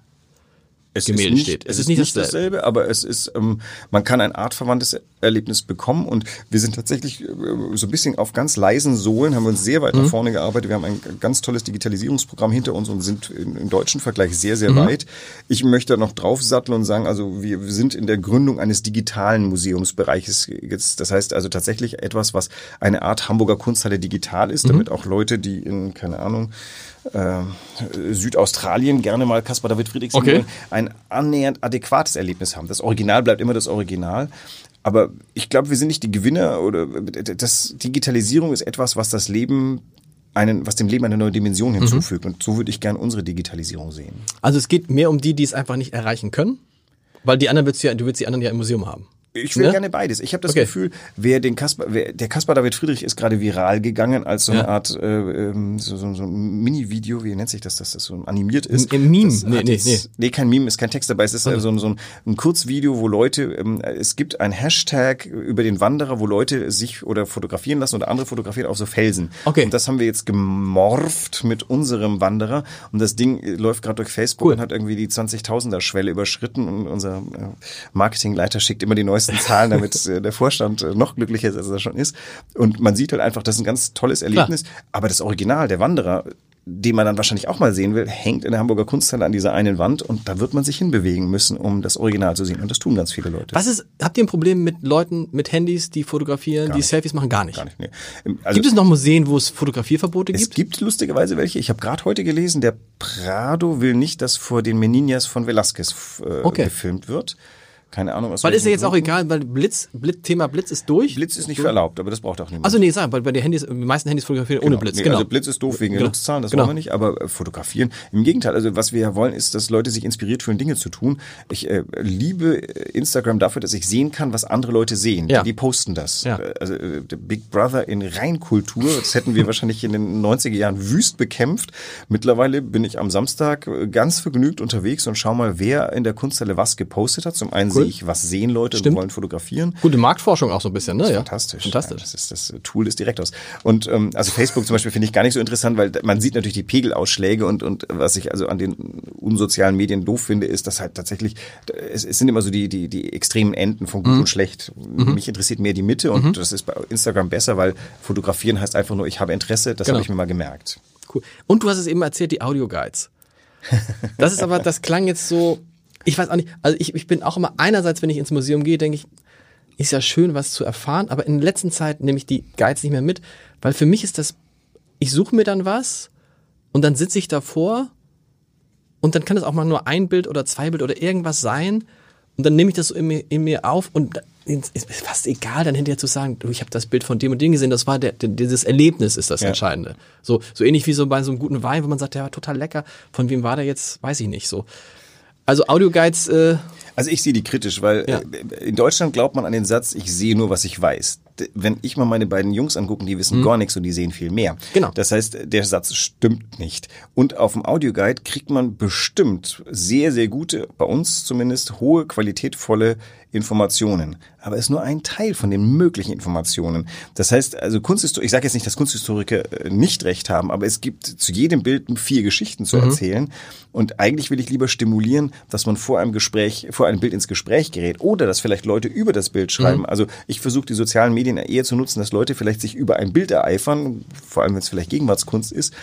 es Gemälde ist nicht, steht. Es, ist nicht dasselbe, aber es ist, ähm, man kann ein artverwandtes Erlebnis bekommen und wir sind tatsächlich äh, so ein bisschen auf ganz leisen Sohlen, haben wir uns sehr weit Mhm. nach vorne gearbeitet. Wir haben ein ganz tolles Digitalisierungsprogramm hinter uns und sind im, im deutschen Vergleich sehr, sehr Mhm. weit. Ich möchte da noch draufsatteln und sagen, also wir sind in der Gründung eines digitalen Museumsbereiches jetzt. Das heißt also tatsächlich etwas, was eine Art Hamburger Kunsthalle digital ist, damit auch Leute, die in, keine Ahnung, äh, Südaustralien gerne mal Caspar David Friedrich sehen Okay. ein annähernd adäquates Erlebnis haben. Das Original bleibt immer das Original. Aber ich glaube, wir sind nicht die Gewinner oder das Digitalisierung ist etwas, was das Leben einen, was dem Leben eine neue Dimension hinzufügt. Und so würde ich gern unsere Digitalisierung sehen. Also es geht mehr um die, die es einfach nicht erreichen können, weil die anderen willst du ja, du willst die anderen ja im Museum haben. Ich will Ne? gerne beides. Ich habe das Okay. Gefühl, wer den Kaspar, wer, der Kaspar David Friedrich ist gerade viral gegangen als so eine Ja. Art äh, ähm, so, so, so ein Mini-Video, wie nennt sich das, dass das so animiert ist? Ein Meme? Das Nee, nee, jetzt- nee. nee, kein Meme, ist kein Text dabei. Es ist äh, so, ein- so ein, ein Kurzvideo, wo Leute, ähm, es gibt ein Hashtag über den Wanderer, wo Leute sich oder fotografieren lassen oder andere fotografieren auf so Felsen. Okay. Und das haben wir jetzt gemorpht mit unserem Wanderer und das Ding äh, läuft gerade durch Facebook Cool. und hat irgendwie die 20.000er Schwelle überschritten und unser äh, Marketingleiter schickt immer die neuesten Zahlen, damit äh, der Vorstand äh, noch glücklicher ist, als er schon ist. Und man sieht halt einfach, das ist ein ganz tolles Erlebnis. Aber das Original, der Wanderer, den man dann wahrscheinlich auch mal sehen will, hängt in der Hamburger Kunsthalle an dieser einen Wand und da wird man sich hinbewegen müssen, um das Original zu sehen. Und das tun ganz viele Leute. Was ist, habt ihr ein Problem mit Leuten mit Handys, die fotografieren, die nicht. Selfies machen? Gar nicht. Gar nicht, nee. Ähm, Also, Gibt es noch Museen, wo es Fotografierverbote es gibt? gibt lustigerweise welche. Ich habe gerade heute gelesen, der Prado will nicht, dass vor den Meninas von Velasquez äh, Okay. gefilmt wird. Keine Ahnung. aus Weil ist ja jetzt auch egal, weil Blitz, Blitz, Thema Blitz ist durch. Blitz ist nicht für erlaubt, aber das braucht auch niemand. Also nee, sag, weil bei den Handys, die meisten Handys fotografieren ohne Blitz, Nee, genau. Also Blitz ist doof wegen Genau. Nutzzahlen, das Genau. wollen wir nicht, aber äh, fotografieren. Im Gegenteil, also was wir ja wollen, ist, dass Leute sich inspiriert fühlen, Dinge zu tun. Ich äh, liebe äh, Instagram dafür, dass ich sehen kann, was andere Leute sehen. Ja. Die posten das. Ja. Äh, Also äh, Big Brother in Reinkultur, das hätten wir wahrscheinlich in den 90er Jahren wüst bekämpft. Mittlerweile bin ich am Samstag ganz vergnügt unterwegs und schau mal, wer in der Kunsthalle was gepostet hat. Zum einen Cool. Sehe ich, was sehen Leute Stimmt. und wollen fotografieren. Gute Marktforschung auch so ein bisschen, ne? Ja. Fantastisch. Fantastisch. Ja, das ist das Tool des Direktors. Und ähm, also Facebook zum Beispiel finde ich gar nicht so interessant, weil man sieht natürlich die Pegelausschläge und und was ich also an den unsozialen Medien doof finde, ist, dass halt tatsächlich es, es sind immer so die die die extremen Enden von gut Mhm. und schlecht. Mich interessiert mehr die Mitte und das ist bei Instagram besser, weil fotografieren heißt einfach nur, ich habe Interesse. Das Genau. habe ich mir mal gemerkt. Cool. Und du hast es eben erzählt, die Audioguides. Das ist aber, das klang jetzt so, ich weiß auch nicht, also ich, ich bin auch immer, einerseits, wenn ich ins Museum gehe, denke ich, ist ja schön, was zu erfahren, aber in der letzten Zeit nehme ich die Guides nicht mehr mit, weil für mich ist das, ich suche mir dann was und dann sitze ich davor und dann kann es auch mal nur ein Bild oder zwei Bild oder irgendwas sein und dann nehme ich das so in mir, in mir auf und es ist fast egal, dann hinterher zu sagen, du, ich habe das Bild von dem und dem gesehen, das war der, der dieses Erlebnis ist das Ja. Entscheidende. So, so ähnlich wie so bei so einem guten Wein, wo man sagt, der war total lecker, von wem war der jetzt, weiß ich nicht so. Also Audioguides, äh, Also ich sehe die kritisch, weil Ja. äh, in Deutschland glaubt man an den Satz, ich sehe nur, was ich weiß. Wenn ich mal meine beiden Jungs angucken, die wissen gar nichts und die sehen viel mehr. Mhm. Genau. Das heißt, der Satz stimmt nicht. Und auf dem Audioguide kriegt man bestimmt sehr, sehr gute, bei uns zumindest, hohe, qualitätvolle Informationen. Aber es ist nur ein Teil von den möglichen Informationen. Das heißt, also Kunsthistoriker, ich sage jetzt nicht, dass Kunsthistoriker äh, nicht recht haben, aber es gibt zu jedem Bild vier Geschichten Mhm. zu erzählen. Und eigentlich will ich lieber stimulieren, dass man vor einem Gespräch, vor einem Bild ins Gespräch gerät oder dass vielleicht Leute über das Bild schreiben. Mhm. Also ich versuche die sozialen Medien eher zu nutzen, dass Leute vielleicht sich über ein Bild ereifern, vor allem wenn es vielleicht Gegenwartskunst ist,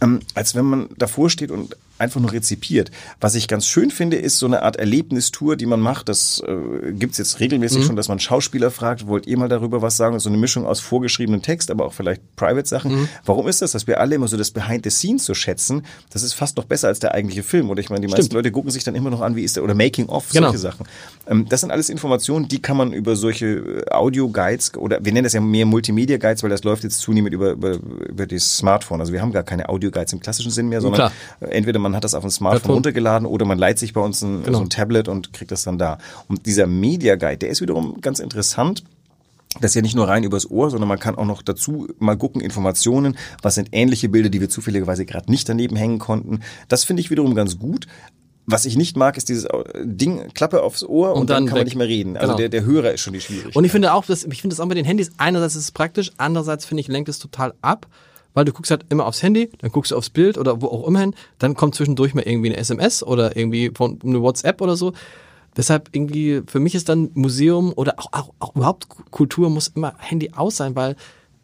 ähm, als wenn man davor steht und einfach nur rezipiert. Was ich ganz schön finde, ist so eine Art Erlebnistour, die man macht. Das äh, gibt's jetzt regelmäßig Mhm. schon, dass man Schauspieler fragt, wollt ihr mal darüber was sagen? So eine Mischung aus vorgeschriebenem Text, aber auch vielleicht Private-Sachen. Mhm. Warum ist das, dass wir alle immer so das Behind the Scenes so schätzen? Das ist fast noch besser als der eigentliche Film. Oder ich meine, die meisten Stimmt. Leute gucken sich dann immer noch an, wie ist der, oder Making of, Genau. solche Sachen. Ähm, das sind alles Informationen, die kann man über solche äh, Audio-Guides oder wir nennen das ja mehr Multimedia-Guides, weil das läuft jetzt zunehmend über, über, über das Smartphone. Also wir haben gar keine Audio-Guides im klassischen Sinn mehr, sondern Klar. äh, entweder man hat das auf dem Smartphone runtergeladen oder man leiht sich bei uns ein, Genau. so ein Tablet und kriegt das dann da. Und dieser Media-Guide, der ist wiederum ganz interessant. Das ist ja nicht nur rein übers Ohr, sondern man kann auch noch dazu mal gucken, Informationen, was sind ähnliche Bilder, die wir zufälligerweise gerade nicht daneben hängen konnten. Das finde ich wiederum ganz gut. Was ich nicht mag, ist dieses äh, Ding, Klappe aufs Ohr und, Und dann, dann kann man nicht mehr reden. Also Genau. der, der Hörer ist schon die Schwierigkeit. Und ich finde auch, dass, ich finde das auch mit den Handys, einerseits ist es praktisch, andererseits finde ich, lenkt es total ab, weil du guckst halt immer aufs Handy, dann guckst du aufs Bild oder wo auch immer hin, dann kommt zwischendurch mal irgendwie eine SMS oder irgendwie von eine WhatsApp oder so. Deshalb irgendwie, für mich ist dann Museum oder auch, auch, auch überhaupt Kultur muss immer Handy aus sein, weil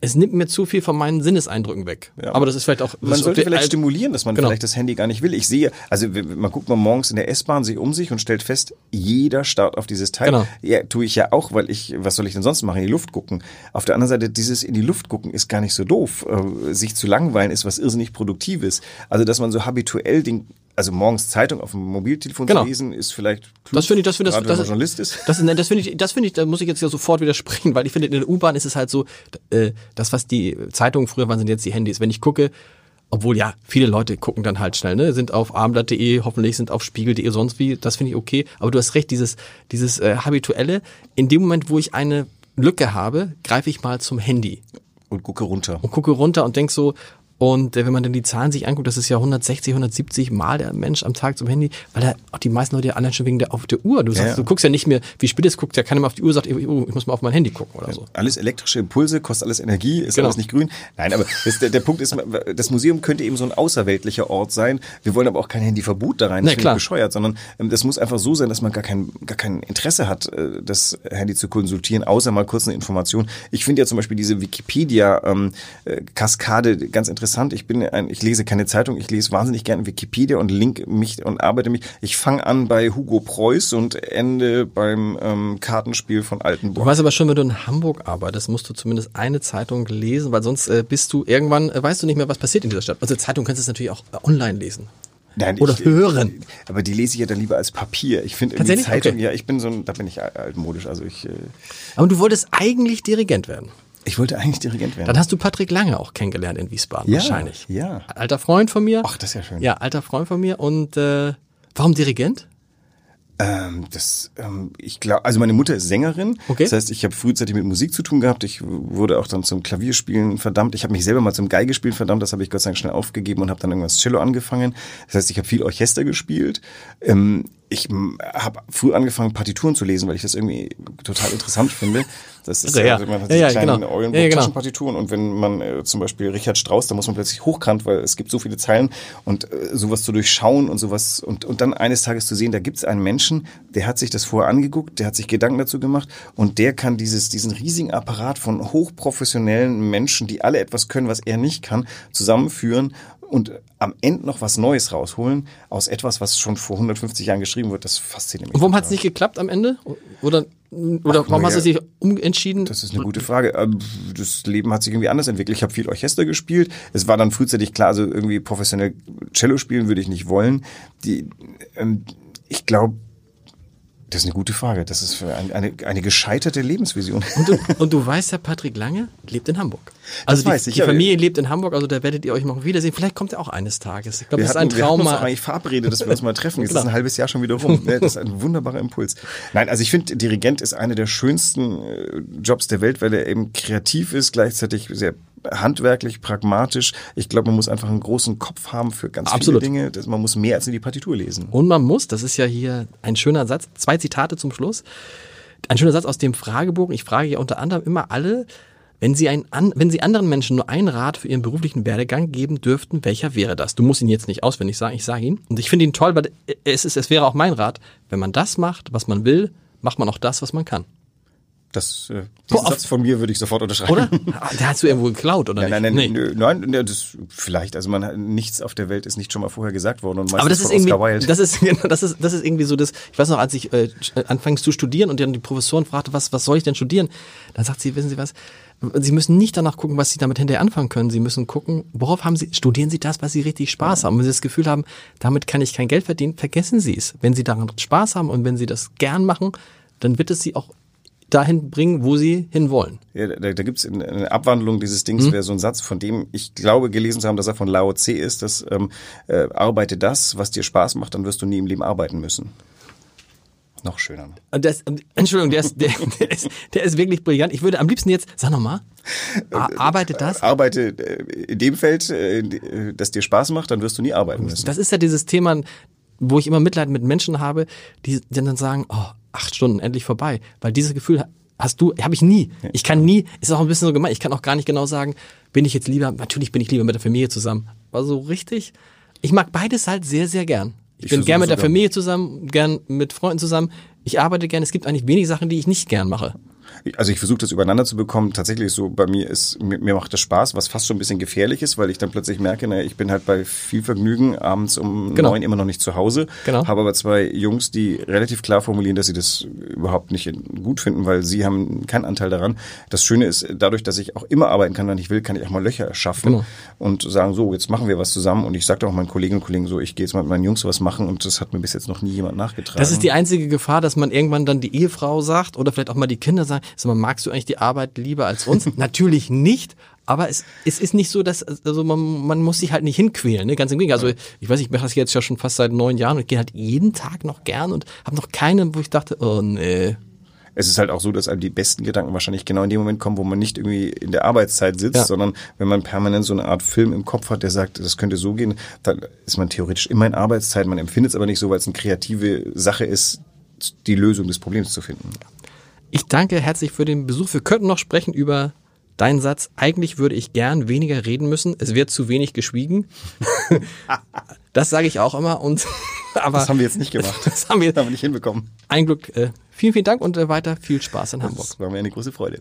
es nimmt mir zu viel von meinen Sinneseindrücken weg. Ja. Aber das ist vielleicht auch... Man sollte vielleicht alt- stimulieren, dass man Genau. vielleicht das Handy gar nicht will. Ich sehe, also man guckt mal morgens in der S-Bahn sich um sich und stellt fest, jeder starrt auf dieses Teil. Genau. Ja, tue ich ja auch, weil ich, was soll ich denn sonst machen? In die Luft gucken. Auf der anderen Seite, dieses in die Luft gucken ist gar nicht so doof. Äh, sich zu langweilen ist was irrsinnig Produktives. Also, dass man so habituell den, also morgens Zeitung auf dem Mobiltelefon Genau. zu lesen, ist vielleicht klug, Das finde ich, das finde das, wenn man Journalist ist. Das, ne, das finde ich, das finde ich, da muss ich jetzt ja sofort widersprechen, weil ich finde, in der U-Bahn ist es halt so, äh, das, was die Zeitungen früher waren, sind jetzt die Handys. Wenn ich gucke, obwohl ja, viele Leute gucken dann halt schnell, ne, sind auf abendblatt.de, hoffentlich sind auf spiegel.de, sonst wie, das finde ich okay. Aber du hast recht, dieses, dieses äh, habituelle, in dem Moment, wo ich eine Lücke habe, greife ich mal zum Handy Und gucke runter. und gucke runter und denk so, und äh, wenn man dann die Zahlen sich anguckt, das ist ja 160, 170 Mal der Mensch am Tag zum Handy, weil er auch die meisten Leute ja allein schon wegen der auf der Uhr. Du sagst, Ja. du guckst ja nicht mehr, wie spät es guckt, ja keiner mehr auf die Uhr sagt, oh, ich muss mal auf mein Handy gucken oder so. Alles elektrische Impulse, kostet alles Energie, ist Genau. alles nicht grün. Nein, aber das, der, der Punkt ist, das Museum könnte eben so ein außerweltlicher Ort sein. Wir wollen aber auch kein Handyverbot da rein, das Nee, klar. bescheuert, sondern ähm, das muss einfach so sein, dass man gar kein, gar kein Interesse hat, äh, das Handy zu konsultieren, außer mal kurz eine Information. Ich finde ja zum Beispiel diese Wikipedia-Kaskade ganz interessant. Ich bin ein, ich lese keine Zeitung, ich lese wahnsinnig gerne Wikipedia und link mich und arbeite mich. Ich fange an bei Hugo Preuß und ende beim ähm, Kartenspiel von Du Altenburg. weißt aber schon, wenn du in Hamburg arbeitest, musst du zumindest eine Zeitung lesen, weil sonst äh, bist du irgendwann, äh, weißt du nicht mehr, was passiert in dieser Stadt. Also Zeitung kannst du es natürlich auch äh, online lesen. Nein, Oder hören. Aber die lese ich ja dann lieber als Papier. Ich finde irgendwie? Zeitung, Okay. ja, ich bin so ein, da bin ich altmodisch. Also ich, äh, Aber du wolltest eigentlich Dirigent werden. Ich wollte eigentlich Dirigent werden. Dann hast du Patrick Lange auch kennengelernt in Wiesbaden Ja, wahrscheinlich. ja. Alter Freund von mir. Ach, das ist ja schön. Ja, alter Freund von mir. Und äh, warum Dirigent? Ähm, das, ähm, ich glaube, also meine Mutter ist Sängerin. Okay. Das heißt, ich habe frühzeitig mit Musik zu tun gehabt. Ich wurde auch dann zum Klavierspielen verdammt. Ich habe mich selber mal zum Geigespielen verdammt. Das habe ich Gott sei Dank schnell aufgegeben und habe dann irgendwann das Cello angefangen. Das heißt, ich habe viel Orchester gespielt. Ähm, ich habe früh angefangen, Partituren zu lesen, weil ich das irgendwie total interessant finde. Das ist Also, ja. also man hat Ja, diese ja, kleinen genau. Ja, ja, genau. Und wenn man äh, zum Beispiel Richard Strauss, da muss man plötzlich hochkant, weil es gibt so viele Zeilen und äh, sowas zu durchschauen und sowas und, und dann eines Tages zu sehen, da gibt es einen Menschen, der hat sich das vorher angeguckt, der hat sich Gedanken dazu gemacht und der kann dieses, diesen riesigen Apparat von hochprofessionellen Menschen, die alle etwas können, was er nicht kann, zusammenführen und am Ende noch was Neues rausholen aus etwas, was schon vor 150 Jahren geschrieben wird, das fasziniert mich. Und warum hat es nicht geklappt am Ende? Oder, oder Ach, warum na hast du ja. dich umentschieden? Das ist eine gute Frage. Ähm, Das Leben hat sich irgendwie anders entwickelt. Ich habe viel Orchester gespielt. Es war dann frühzeitig klar, also irgendwie professionell Cello spielen würde ich nicht wollen. Die, ähm, ich glaube, das ist eine gute Frage. Das ist für ein, eine, eine gescheiterte Lebensvision. Und du, und du weißt ja, Patrick Lange lebt in Hamburg. Also weiß die, ich, die ja. Familie lebt in Hamburg, also da werdet ihr euch noch wiedersehen. Vielleicht kommt er auch eines Tages. Ich glaube, das ist ein hatten, wir hatten Traum. uns mal- eigentlich verabredet, dass wir uns mal treffen. Jetzt ist ein halbes Jahr schon wieder rum. Ne, Das ist ein wunderbarer Impuls. Nein, also ich finde, Dirigent ist einer der schönsten äh, Jobs der Welt, weil er eben kreativ ist, gleichzeitig sehr handwerklich, pragmatisch. Ich glaube, man muss einfach einen großen Kopf haben für ganz Absolut. viele Dinge. Das, man muss mehr als nur die Partitur lesen. Und man muss, das ist ja hier ein schöner Satz, zwei Zitate zum Schluss. Ein schöner Satz aus dem Fragebogen. Ich frage ja unter anderem immer alle, wenn Sie, ein, an, wenn Sie anderen Menschen nur einen Rat für Ihren beruflichen Werdegang geben dürften, welcher wäre das? Du musst ihn jetzt nicht auswendig sagen, ich sage ihn. Und ich finde ihn toll, weil es, ist, es wäre auch mein Rat. Wenn man das macht, was man will, macht man auch das, was man kann. Das, äh, diesen Satz von mir würde ich sofort unterschreiben. Oder? Der hast du irgendwo geklaut, oder Nein, nicht? nein, nein, nö, nein, das vielleicht. Also man hat, nichts auf der Welt ist nicht schon mal vorher gesagt worden und Aber das ist irgendwie, Wilde. das ist, genau, das ist, das ist irgendwie so das, ich weiß noch, als ich äh, anfangs zu studieren und dann die Professorin fragte, was, was soll ich denn studieren? Dann sagt sie, wissen Sie was? Sie müssen nicht danach gucken, was Sie damit hinterher anfangen können. Sie müssen gucken, worauf haben Sie, studieren Sie das, was Sie richtig Spaß haben. Wenn Sie das Gefühl haben, damit kann ich kein Geld verdienen, vergessen Sie es. Wenn Sie daran Spaß haben und wenn Sie das gern machen, dann wird es Sie auch dahin bringen, wo Sie hinwollen. Ja, da, da gibt es eine Abwandlung dieses Dings, Mhm. wäre so ein Satz, von dem ich glaube gelesen zu haben, dass er von Lao Tse ist, dass ähm, äh, arbeite das, was dir Spaß macht, dann wirst du nie im Leben arbeiten müssen. Noch schöner. Und das, Entschuldigung, der ist, der, der, ist, der ist wirklich brillant. Ich würde am liebsten jetzt, sag nochmal, arbeitet das? Arbeite äh, in dem Feld, äh, äh, das dir Spaß macht, dann wirst du nie arbeiten müssen. Das ist ja dieses Thema, wo ich immer Mitleid mit Menschen habe, die dann sagen, oh, acht Stunden endlich vorbei. Weil dieses Gefühl hast du, habe ich nie. Ich kann nie, ist auch ein bisschen so gemein, ich kann auch gar nicht genau sagen, bin ich jetzt lieber, natürlich bin ich lieber mit der Familie zusammen. Aber so richtig, ich mag beides halt sehr, sehr gern. Ich, Ich bin gern mit der Familie zusammen, gern mit Freunden zusammen. Ich arbeite gern. Es gibt eigentlich wenig Sachen, die ich nicht gern mache. Also ich versuche das übereinander zu bekommen. Tatsächlich so, bei mir ist, mir, mir macht das Spaß, was fast schon ein bisschen gefährlich ist, weil ich dann plötzlich merke, naja, ich bin halt bei viel Vergnügen abends um Genau. neun immer noch nicht zu Hause. Genau. Habe aber zwei Jungs, die relativ klar formulieren, dass sie das überhaupt nicht gut finden, weil sie haben keinen Anteil daran. Das Schöne ist, dadurch, dass ich auch immer arbeiten kann, wenn ich will, kann ich auch mal Löcher schaffen Genau. und sagen, so, jetzt machen wir was zusammen. Und ich sagte auch meinen Kolleginnen und Kollegen so, ich gehe jetzt mal mit meinen Jungs was machen und das hat mir bis jetzt noch nie jemand nachgetragen. Das ist die einzige Gefahr, dass man irgendwann dann die Ehefrau sagt oder vielleicht auch mal die Kinder sagen, sag mal, magst du eigentlich die Arbeit lieber als uns? Natürlich nicht. Aber es, es ist nicht so, dass also man, man muss sich halt nicht hinquälen, ne? ganz im Gegenteil. Also ich weiß, ich mache das jetzt ja schon fast seit neun Jahren und gehe halt jeden Tag noch gern und habe noch keinen, wo ich dachte, oh nee. es ist halt auch so, dass einem die besten Gedanken wahrscheinlich genau in dem Moment kommen, wo man nicht irgendwie in der Arbeitszeit sitzt, Ja. sondern wenn man permanent so eine Art Film im Kopf hat, der sagt, das könnte so gehen, dann ist man theoretisch immer in Arbeitszeit. Man empfindet es aber nicht so, weil es eine kreative Sache ist, die Lösung des Problems zu finden. Ich danke herzlich für den Besuch. Wir könnten noch sprechen über deinen Satz. Eigentlich würde ich gern weniger reden müssen. Es wird zu wenig geschwiegen. das sage ich auch immer. Und aber Das haben wir jetzt nicht gemacht. Das haben wir- haben wir nicht hinbekommen. ein Glück. Äh, vielen, vielen Dank und äh, weiter viel Spaß in Hamburg. Das war mir eine große Freude.